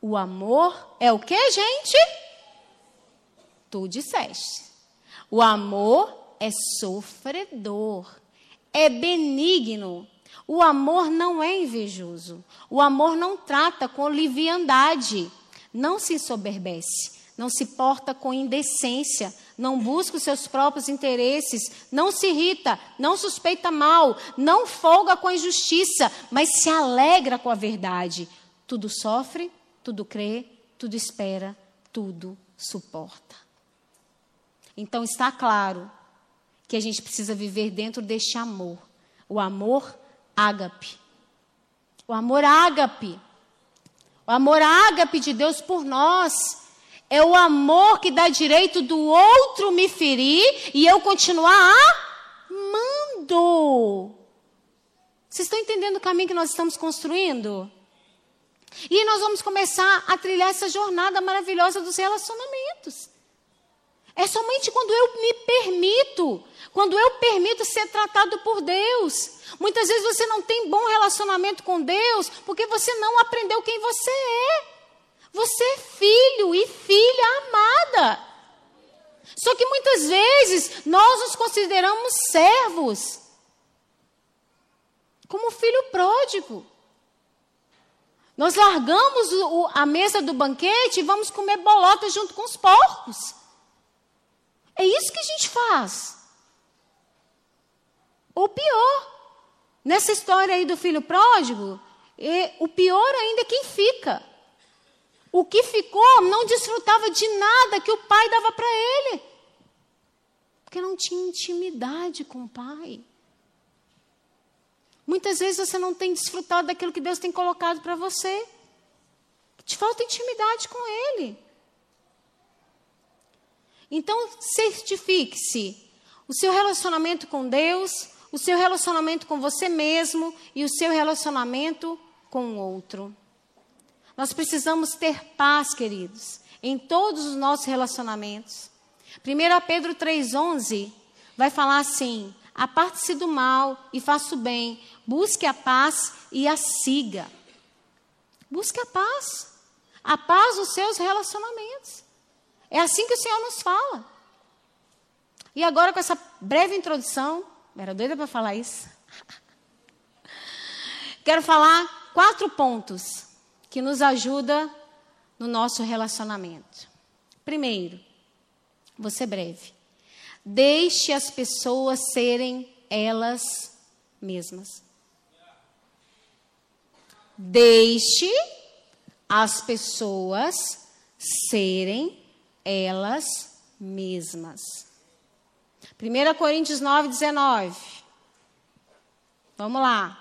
O amor é o que, gente? Tu disseste. O amor é sofredor, é benigno. O amor não é invejoso. O amor não trata com liviandade. Não se ensoberbece. Não se porta com indecência. Não busca os seus próprios interesses. Não se irrita. Não suspeita mal. Não folga com a injustiça. Mas se alegra com a verdade. Tudo sofre, tudo crê, tudo espera, tudo suporta. Então está claro que a gente precisa viver dentro deste amor. O amor ágape. O amor ágape. O amor ágape de Deus por nós. É o amor que dá direito do outro me ferir e eu continuar amando. Vocês estão entendendo o caminho que nós estamos construindo? E nós vamos começar a trilhar essa jornada maravilhosa dos relacionamentos. É somente quando eu me permito, quando eu permito ser tratado por Deus. Muitas vezes você não tem bom relacionamento com Deus porque você não aprendeu quem você é. Você é filho e filha amada. Só que muitas vezes nós nos consideramos servos, como filho pródigo. Nós largamos o, a mesa do banquete e vamos comer bolota junto com os porcos. É isso que a gente faz. Ou pior, nessa história aí do filho pródigo, é, o pior ainda é quem fica. O que ficou não desfrutava de nada que o pai dava para ele. Porque não tinha intimidade com o pai. Muitas vezes você não tem desfrutado daquilo que Deus tem colocado para você. Te falta intimidade com Ele. Então, certifique-se o seu relacionamento com Deus, o seu relacionamento com você mesmo e o seu relacionamento com o outro. Nós precisamos ter paz, queridos, em todos os nossos relacionamentos. 1 Pedro 3,11 vai falar assim: aparte-se do mal e faça o bem, busque a paz e a siga. Busque a paz, a paz nos seus relacionamentos. É assim que o Senhor nos fala. E agora, com essa breve introdução, era doida para falar isso. Quero falar quatro pontos que nos ajudam no nosso relacionamento. Primeiro, vou ser breve. Deixe as pessoas serem elas mesmas. Deixe as pessoas serem elas mesmas. 1 Coríntios 9, 19. Vamos lá.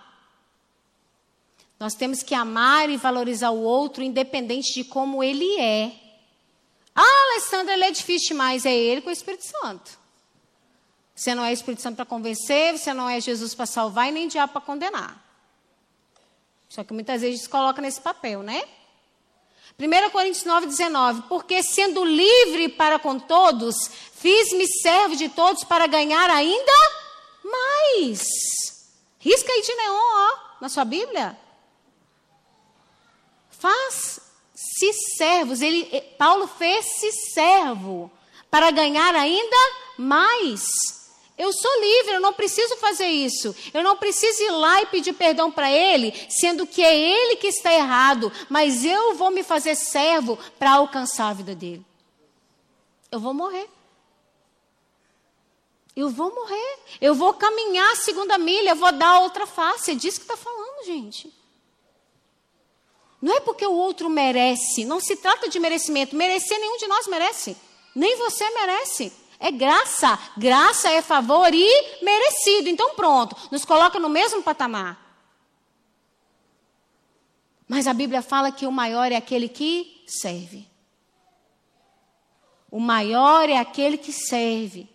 Nós temos que amar e valorizar o outro, independente de como ele é. Ah, Alessandra, ele é difícil demais. É ele com o Espírito Santo. Você não é Espírito Santo para convencer, você não é Jesus para salvar e nem diabo para condenar. Só que muitas vezes a gente coloca nesse papel, né? 1 Coríntios 9, 19. Porque sendo livre para com todos, fiz-me servo de todos para ganhar ainda mais. Risca aí de neon, ó, na sua Bíblia. Faz-se servos. Ele, Paulo fez-se servo para ganhar ainda mais. Eu sou livre, eu não preciso fazer isso. Eu não preciso ir lá e pedir perdão para ele, sendo que é ele que está errado, mas eu vou me fazer servo para alcançar a vida dele. Eu vou morrer. Eu vou morrer. Eu vou caminhar a segunda milha, eu vou dar a outra face. É disso que está falando, gente. Não é porque o outro merece, não se trata de merecimento. Merecer nenhum de nós merece. Nem você merece. É graça. Graça é favor e merecido. Então, pronto, nos coloca no mesmo patamar. Mas a Bíblia fala que o maior é aquele que serve. O maior é aquele que serve.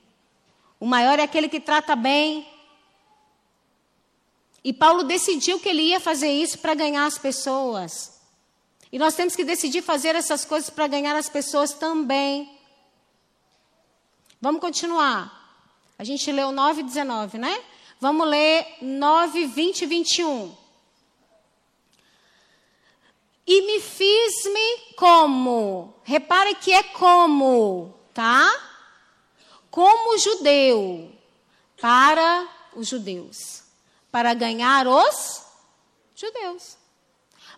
O maior é aquele que trata bem. E Paulo decidiu que ele ia fazer isso para ganhar as pessoas. E nós temos que decidir fazer essas coisas para ganhar as pessoas também. Vamos continuar. A gente leu 9 e 19, né? Vamos ler 9, 20 e 21. E me fiz-me como. Repare que é como, tá? Como judeu, para os judeus? Para ganhar os judeus.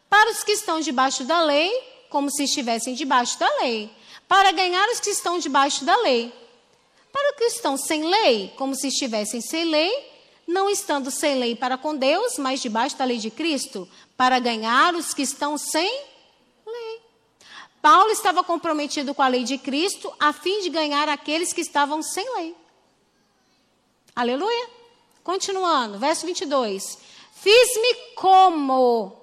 Para os que estão debaixo da lei, como se estivessem debaixo da lei. Para ganhar os que estão debaixo da lei. Para os que estão sem lei, como se estivessem sem lei, não estando sem lei para com Deus, mas debaixo da lei de Cristo, para ganhar os que estão sem lei. Paulo estava comprometido com a lei de Cristo a fim de ganhar aqueles que estavam sem lei. Aleluia. Continuando, verso 22. Fiz-me como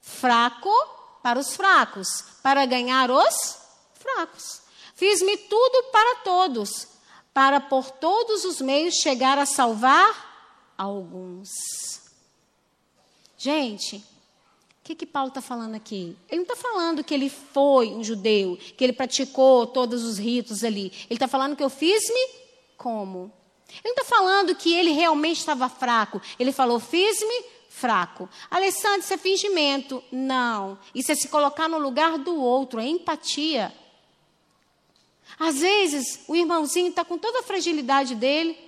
fraco para os fracos, para ganhar os fracos. Fiz-me tudo para todos, para por todos os meios chegar a salvar alguns. Gente, o que, que Paulo está falando aqui? Ele não está falando que ele foi um judeu, que ele praticou todos os ritos ali. Ele está falando que eu fiz-me como? Ele não está falando que ele realmente estava fraco. Ele falou, fiz-me fraco. Alessandro, isso é fingimento. Não. Isso é se colocar no lugar do outro, é empatia. Às vezes, o irmãozinho está com toda a fragilidade dele,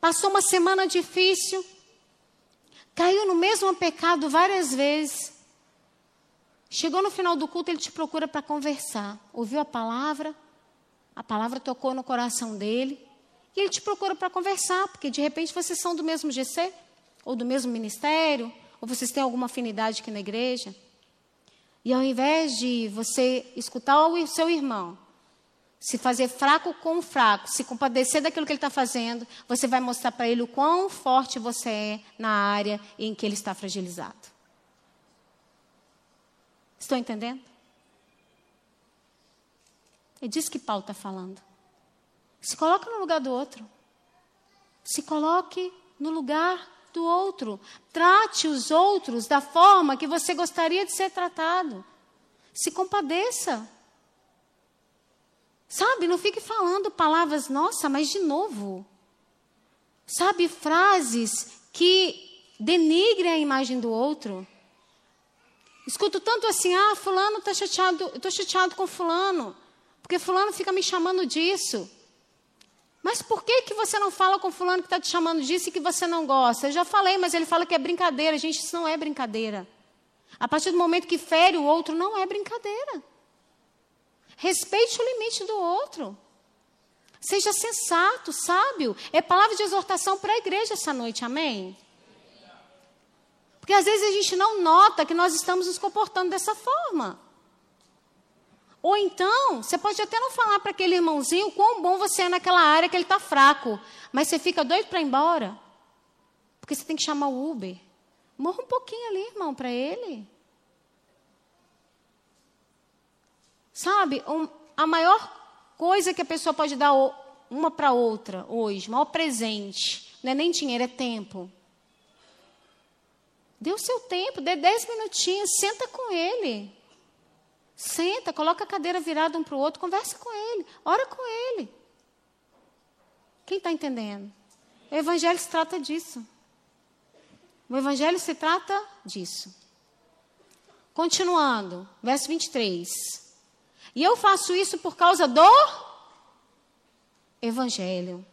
passou uma semana difícil, caiu no mesmo pecado várias vezes. Chegou no final do culto, ele te procura para conversar. Ouviu a palavra, a palavra tocou no coração dele, e ele te procura para conversar, porque de repente vocês são do mesmo GC, ou do mesmo ministério, ou vocês têm alguma afinidade aqui na igreja. E ao invés de você escutar o seu irmão, se fazer fraco com fraco, se compadecer daquilo que ele está fazendo, você vai mostrar para ele o quão forte você é na área em que ele está fragilizado. Estão entendendo? É disso que Paulo está falando. Se coloque no lugar do outro. Se coloque no lugar do outro. Trate os outros da forma que você gostaria de ser tratado. Se compadeça. Sabe, não fique falando palavras, nossa, mas de novo. Sabe, frases que denigrem a imagem do outro. Escuto tanto assim, ah, fulano está chateado, eu estou chateado com fulano, porque fulano fica me chamando disso. Mas por que, que você não fala com fulano que está te chamando disso e que você não gosta? Eu já falei, mas ele fala que é brincadeira. Gente, isso não é brincadeira. A partir do momento que fere o outro, não é brincadeira. Respeite o limite do outro. Seja sensato, sábio. É palavra de exortação para a igreja essa noite, amém? Porque às vezes a gente não nota que nós estamos nos comportando dessa forma. Ou então, você pode até não falar para aquele irmãozinho quão bom você é naquela área que ele está fraco, mas você fica doido para ir embora. Porque você tem que chamar o Uber. Morra um pouquinho ali, irmão, para ele. Sabe, um, a maior coisa que a pessoa pode dar uma para outra hoje, maior presente, não é nem dinheiro, é tempo. Dê o seu tempo, dê dez minutinhos, senta com ele. Senta, coloca a cadeira virada um para o outro, conversa com ele, ora com ele. Quem está entendendo? O Evangelho se trata disso. O Evangelho se trata disso. Continuando, verso 23. E eu faço isso por causa do Evangelho,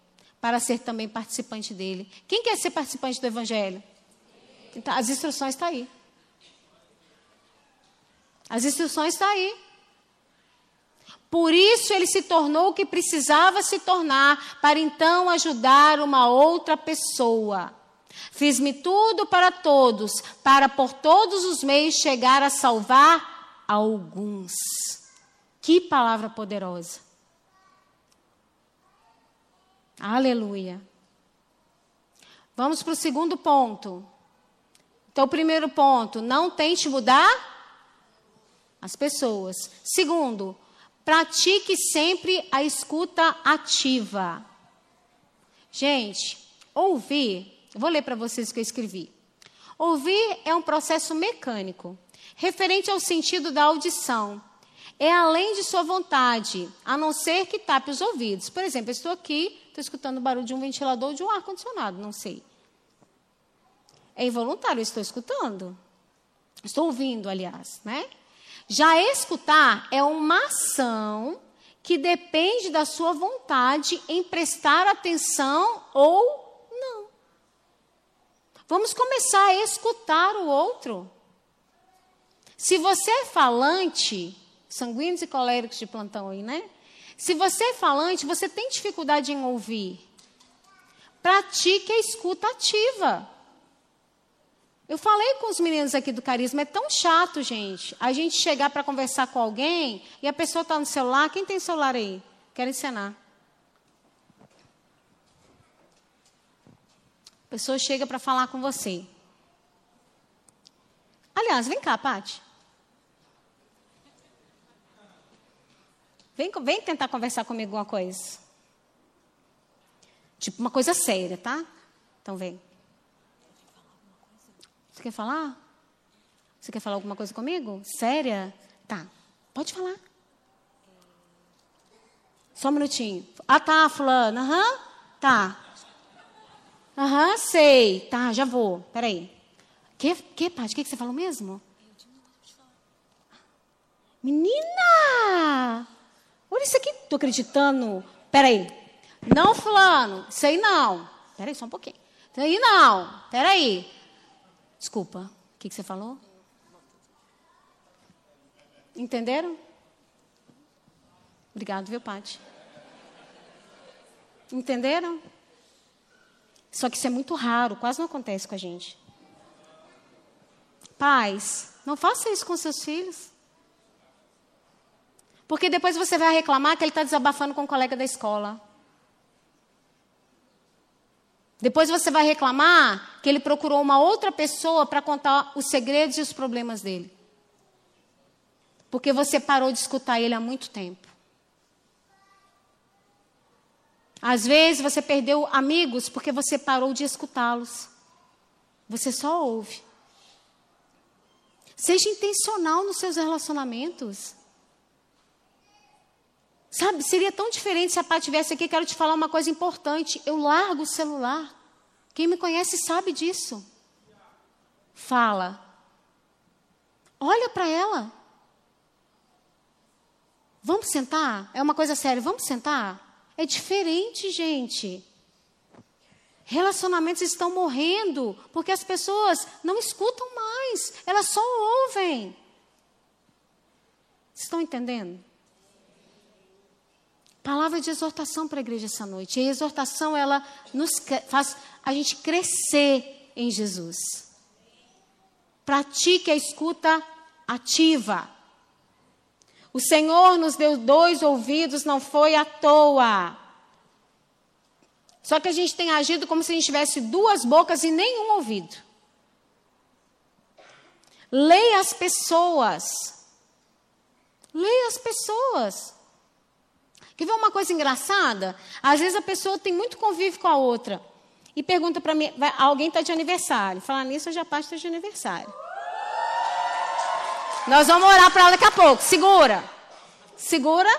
para ser também participante dele. Quem quer ser participante do Evangelho? Então, as instruções estão tá aí. As instruções estão tá aí. Por isso ele se tornou o que precisava se tornar, para então ajudar uma outra pessoa. Fiz-me tudo para todos, para por todos os meios chegar a salvar alguns. Que palavra poderosa. Aleluia. Vamos para o segundo ponto. Então, primeiro ponto, não tente mudar as pessoas. Segundo, pratique sempre a escuta ativa. Gente, ouvir, vou ler para vocês o que eu escrevi. Ouvir é um processo mecânico, referente ao sentido da audição é além de sua vontade, a não ser que tape os ouvidos. Por exemplo, eu estou aqui, estou escutando o barulho de um ventilador ou de um ar-condicionado, não sei. É involuntário, eu estou escutando. Estou ouvindo, aliás, né? Já escutar é uma ação que depende da sua vontade em prestar atenção ou Vamos começar a escutar o outro. Se você é falante, sanguíneos e coléricos de plantão aí, né? Se você é falante, você tem dificuldade em ouvir. Pratique a escuta ativa. Eu falei com os meninos aqui do carisma, é tão chato, gente, a gente chegar para conversar com alguém e a pessoa está no celular. Quem tem celular aí? Quero ensinar. A pessoa chega para falar com você. Aliás, vem cá, Pati. Vem, vem tentar conversar comigo alguma coisa. Tipo, uma coisa séria, tá? Então vem. Você quer falar? Você quer falar alguma coisa comigo? Séria? Tá. Pode falar. Só um minutinho. Ah, tá, fulano. Aham. Uhum. Tá. Aham, uhum, sei. Tá, já vou. Peraí. Que, que, Paty? O que, que você falou mesmo? Menina! Olha isso aqui. Tô acreditando. Peraí. Não, fulano. Isso aí não. Peraí, só um pouquinho. Isso aí não. Peraí. Desculpa, o que, que você falou? Entenderam? Obrigado, viu, Pati? Entenderam? Só que isso é muito raro, quase não acontece com a gente. Pais, não faça isso com seus filhos. Porque depois você vai reclamar que ele está desabafando com um colega da escola. Depois você vai reclamar que ele procurou uma outra pessoa para contar os segredos e os problemas dele. Porque você parou de escutar ele há muito tempo. Às vezes você perdeu amigos porque você parou de escutá-los. Você só ouve. Seja intencional nos seus relacionamentos. Sabe, seria tão diferente se a Pá estivesse aqui. Quero te falar uma coisa importante. Eu largo o celular. Quem me conhece sabe disso. Fala. Olha para ela. Vamos sentar? É uma coisa séria. Vamos sentar? É diferente, gente. Relacionamentos estão morrendo porque as pessoas não escutam mais, elas só ouvem. Estão entendendo? Palavra de exortação para a igreja essa noite. E a exortação, ela nos faz a gente crescer em Jesus. Pratique a escuta ativa. O Senhor nos deu dois ouvidos, não foi à toa. Só que a gente tem agido como se a gente tivesse duas bocas e nenhum ouvido. Leia as pessoas. Leia as pessoas. Quer ver uma coisa engraçada? Às vezes a pessoa tem muito convívio com a outra e pergunta para mim, vai, alguém está de aniversário. Falar nisso, a parte está de aniversário. Nós vamos orar para ela daqui a pouco. Segura. Segura.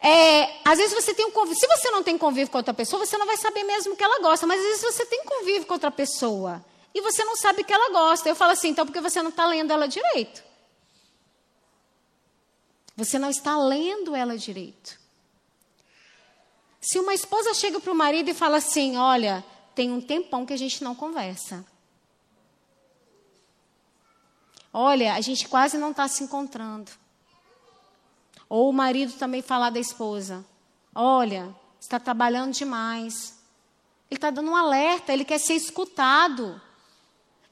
É, às vezes você tem um convívio. Se você não tem convívio com outra pessoa, você não vai saber mesmo o que ela gosta. Mas às vezes você tem convívio com outra pessoa e você não sabe o que ela gosta. Eu falo assim, então porque você não está lendo ela direito. Você não está lendo ela direito. Se uma esposa chega para o marido e fala assim: Olha, tem um tempão que a gente não conversa. Olha, a gente quase não está se encontrando. Ou o marido também falar da esposa: Olha, está trabalhando demais. Ele está dando um alerta, ele quer ser escutado.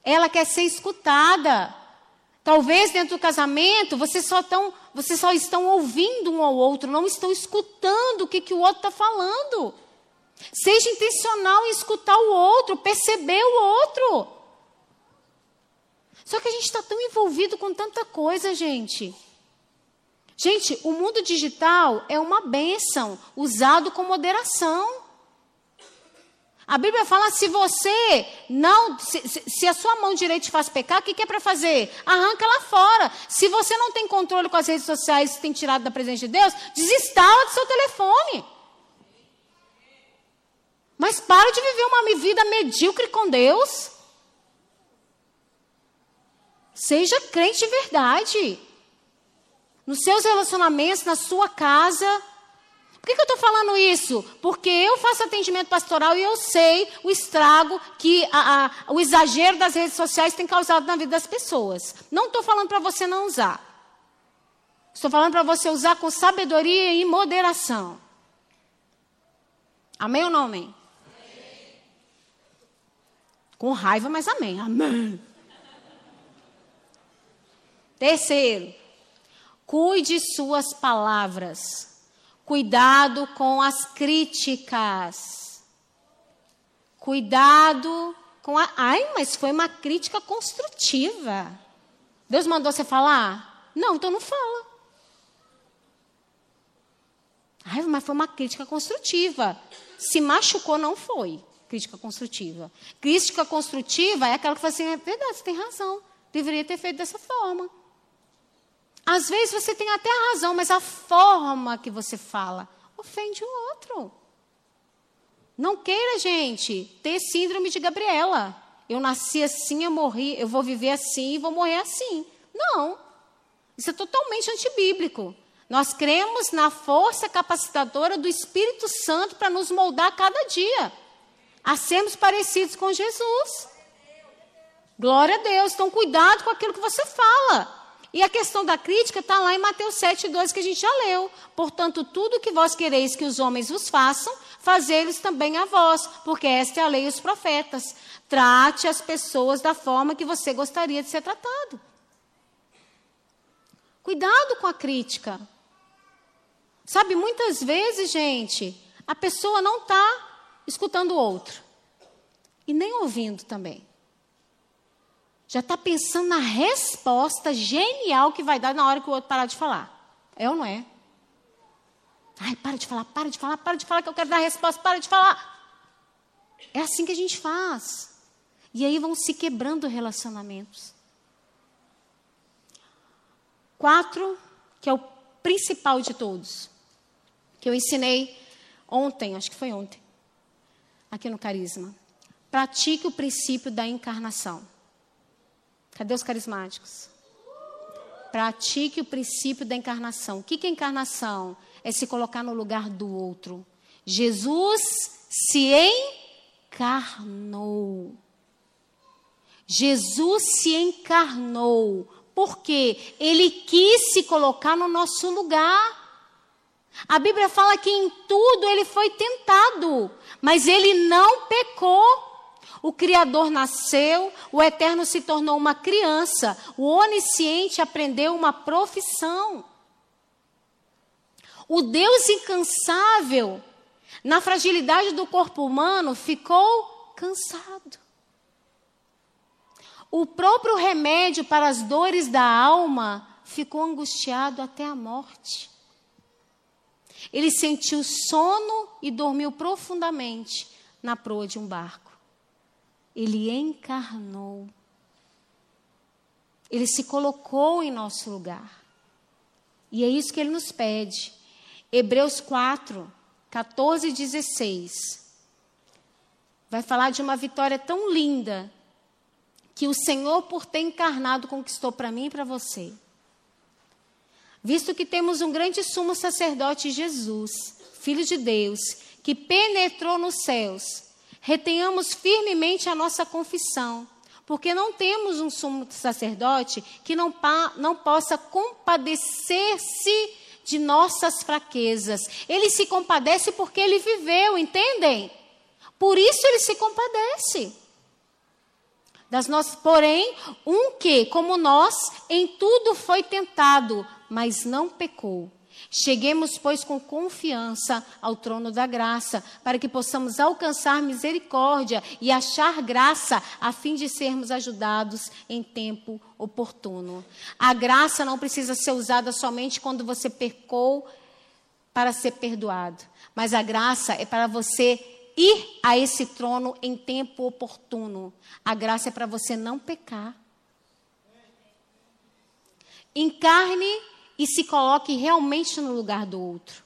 Ela quer ser escutada. Talvez dentro do casamento vocês só, tão, vocês só estão ouvindo um ao outro, não estão escutando o que, que o outro está falando. Seja intencional em escutar o outro, perceber o outro. Só que a gente está tão envolvido com tanta coisa, gente. Gente, o mundo digital é uma bênção, usado com moderação. A Bíblia fala: se você não, se, se a sua mão direita te faz pecar, o que, que é para fazer? Arranca ela fora. Se você não tem controle com as redes sociais, tem tirado da presença de Deus, desinstala do seu telefone. Mas para de viver uma vida medíocre com Deus. Seja crente de verdade. Nos seus relacionamentos, na sua casa. Por que, que eu estou falando isso? Porque eu faço atendimento pastoral e eu sei o estrago que a, a, o exagero das redes sociais tem causado na vida das pessoas. Não estou falando para você não usar. Estou falando para você usar com sabedoria e moderação. Amém ou não amém? amém? Com raiva, mas amém. Amém. Terceiro, cuide suas palavras. Cuidado com as críticas. Cuidado com a. Ai, mas foi uma crítica construtiva. Deus mandou você falar? Não, então não fala. Ai, mas foi uma crítica construtiva. Se machucou, não foi crítica construtiva. Crítica construtiva é aquela que fala assim: é verdade, você tem razão. Deveria ter feito dessa forma. Às vezes você tem até a razão, mas a forma que você fala ofende o outro. Não queira, gente, ter síndrome de Gabriela. Eu nasci assim, eu morri, eu vou viver assim e vou morrer assim. Não. Isso é totalmente antibíblico. Nós cremos na força capacitadora do Espírito Santo para nos moldar cada dia, a sermos parecidos com Jesus. Glória a Deus. Então, cuidado com aquilo que você fala. E a questão da crítica está lá em Mateus 7, 2, que a gente já leu. Portanto, tudo que vós quereis que os homens vos façam, fazei-los também a vós, porque esta é a lei e os profetas. Trate as pessoas da forma que você gostaria de ser tratado. Cuidado com a crítica. Sabe, muitas vezes, gente, a pessoa não está escutando o outro. E nem ouvindo também já está pensando na resposta genial que vai dar na hora que o outro parar de falar. É ou não é? Ai, para de falar, para de falar, para de falar que eu quero dar a resposta, para de falar. É assim que a gente faz. E aí vão se quebrando relacionamentos. Quatro, que é o principal de todos, que eu ensinei ontem, acho que foi ontem, aqui no Carisma. Pratique o princípio da encarnação. Cadê os carismáticos? Pratique o princípio da encarnação. O que é encarnação? É se colocar no lugar do outro. Jesus se encarnou. Jesus se encarnou. Porque ele quis se colocar no nosso lugar. A Bíblia fala que em tudo ele foi tentado, mas ele não pecou. O Criador nasceu, o Eterno se tornou uma criança, o Onisciente aprendeu uma profissão. O Deus incansável, na fragilidade do corpo humano, ficou cansado. O próprio remédio para as dores da alma ficou angustiado até a morte. Ele sentiu sono e dormiu profundamente na proa de um barco. Ele encarnou. Ele se colocou em nosso lugar. E é isso que ele nos pede. Hebreus 4, 14 e 16. Vai falar de uma vitória tão linda que o Senhor, por ter encarnado, conquistou para mim e para você. Visto que temos um grande sumo sacerdote, Jesus, Filho de Deus, que penetrou nos céus retenhamos firmemente a nossa confissão, porque não temos um sumo sacerdote que não, não possa compadecer-se de nossas fraquezas. Ele se compadece porque ele viveu, entendem? Por isso ele se compadece. Das nossas, porém, um que, como nós, em tudo foi tentado, mas não pecou. Cheguemos, pois, com confiança ao trono da graça, para que possamos alcançar misericórdia e achar graça, a fim de sermos ajudados em tempo oportuno. A graça não precisa ser usada somente quando você pecou para ser perdoado, mas a graça é para você ir a esse trono em tempo oportuno. A graça é para você não pecar. Encarne e se coloque realmente no lugar do outro.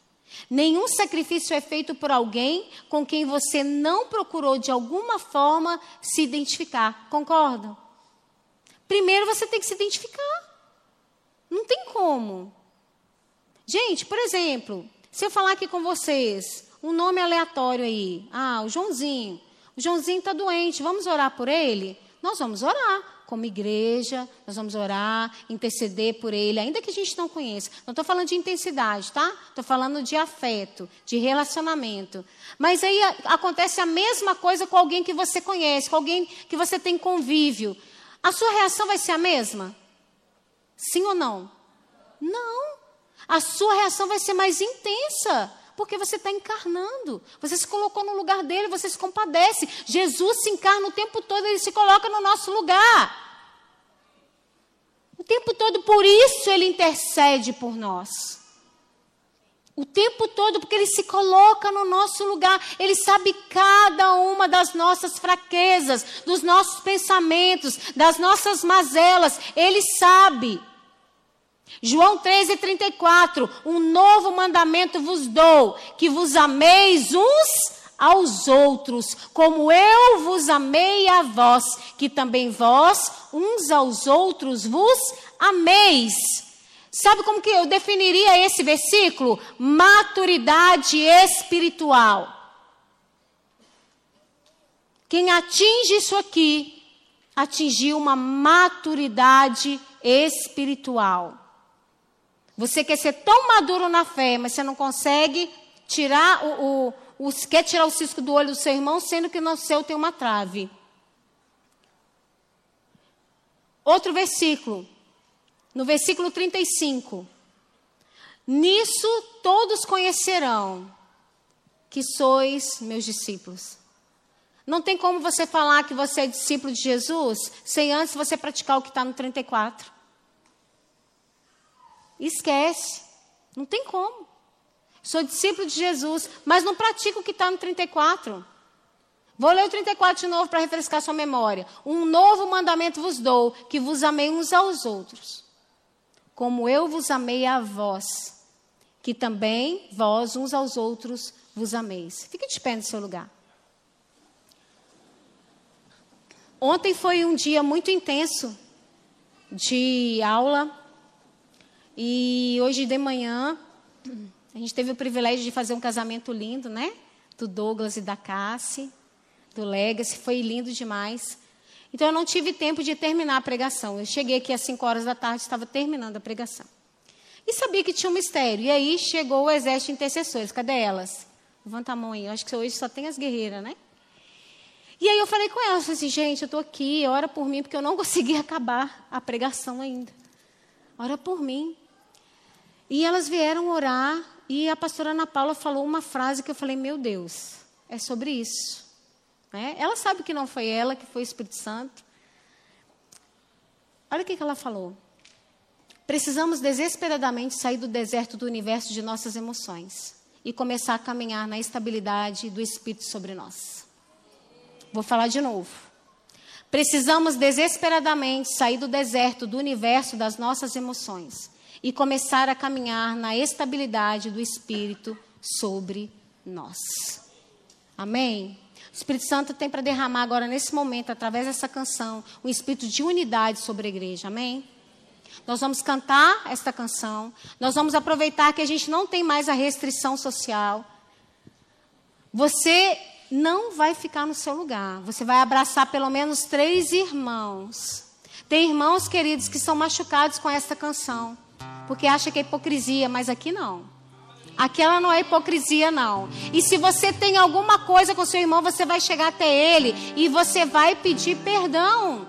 Nenhum sacrifício é feito por alguém com quem você não procurou de alguma forma se identificar. Concordam? Primeiro você tem que se identificar. Não tem como. Gente, por exemplo, Se eu falar aqui com vocês, um nome aleatório aí. Ah, o Joãozinho. O Joãozinho está doente, vamos orar por ele? Nós vamos orar como igreja, nós vamos orar, interceder por ele, ainda que a gente não conheça. Não estou falando de intensidade, tá? Estou falando de afeto, de relacionamento. Mas aí acontece a mesma coisa com alguém que você conhece, com alguém que você tem convívio. A sua reação vai ser a mesma? Sim ou não? Não. A sua reação vai ser mais intensa. Porque você está encarnando. Você se colocou no lugar dele, você se compadece. Jesus se encarna o tempo todo, ele se coloca no nosso lugar. O tempo todo, por isso ele intercede por nós. O tempo todo, porque ele se coloca no nosso lugar. Ele sabe cada uma das nossas fraquezas, dos nossos pensamentos, das nossas mazelas. Ele sabe. João 13, 34. Um novo mandamento vos dou: que vos ameis uns aos outros, como eu vos amei a vós, que também vós, uns aos outros, vos ameis. Sabe como que eu definiria esse versículo? Maturidade espiritual. Quem atinge isso aqui, atingiu uma maturidade espiritual. Você quer ser tão maduro na fé, mas você não consegue tirar o, o, o, quer tirar o cisco do olho do seu irmão, sendo que no seu tem uma trave. Outro versículo, no versículo 35. Nisso todos conhecerão que sois meus discípulos. Não tem como você falar que você é discípulo de Jesus sem antes você praticar o que está no 34. Esquece. Não tem como. Sou discípulo de Jesus, mas não pratico o que está no 34. Vou ler o 34 de novo para refrescar sua memória. Um novo mandamento vos dou, que vos amei uns aos outros, como eu vos amei a vós, que também vós uns aos outros vos ameis. Fique de pé no seu lugar. Ontem foi um dia muito intenso de aula e hoje de manhã, a gente teve o privilégio de fazer um casamento lindo, né? Do Douglas e da Cassie, do Legacy, foi lindo demais. Então eu não tive tempo de terminar a pregação. Eu cheguei aqui às 5 horas da tarde, estava terminando a pregação. E sabia que tinha um mistério. E aí chegou o exército de intercessores. Cadê elas? Levanta a mão aí. Eu acho que hoje só tem as guerreiras, né? E aí eu falei com elas, assim, gente, eu estou aqui, ora por mim, porque eu não consegui acabar a pregação ainda. Ora por mim. E elas vieram orar e a pastora Ana Paula falou uma frase que eu falei: Meu Deus, é sobre isso. Né? Ela sabe que não foi ela, que foi o Espírito Santo. Olha o que, que ela falou. Precisamos desesperadamente sair do deserto do universo de nossas emoções e começar a caminhar na estabilidade do Espírito sobre nós. Vou falar de novo. Precisamos desesperadamente sair do deserto do universo das nossas emoções e começar a caminhar na estabilidade do Espírito sobre nós. Amém? O Espírito Santo tem para derramar agora, nesse momento, através dessa canção, um espírito de unidade sobre a igreja. Amém? Nós vamos cantar esta canção. Nós vamos aproveitar que a gente não tem mais a restrição social. Você não vai ficar no seu lugar. Você vai abraçar pelo menos três irmãos. Tem irmãos queridos que são machucados com esta canção porque acha que é hipocrisia, mas aqui não. Aquela não é hipocrisia, não. E se você tem alguma coisa com seu irmão, você vai chegar até ele e você vai pedir perdão.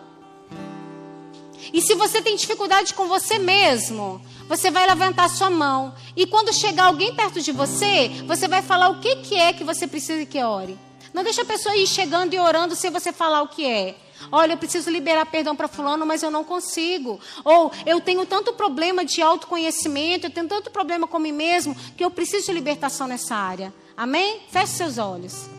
E se você tem dificuldade com você mesmo, você vai levantar sua mão. E quando chegar alguém perto de você, você vai falar o que, que é que você precisa que ore. Não deixa a pessoa ir chegando e orando sem você falar o que é. Olha, eu preciso liberar perdão para fulano, mas eu não consigo. Ou eu tenho tanto problema de autoconhecimento, eu tenho tanto problema com mim mesmo, que eu preciso de libertação nessa área. Amém? Feche seus olhos.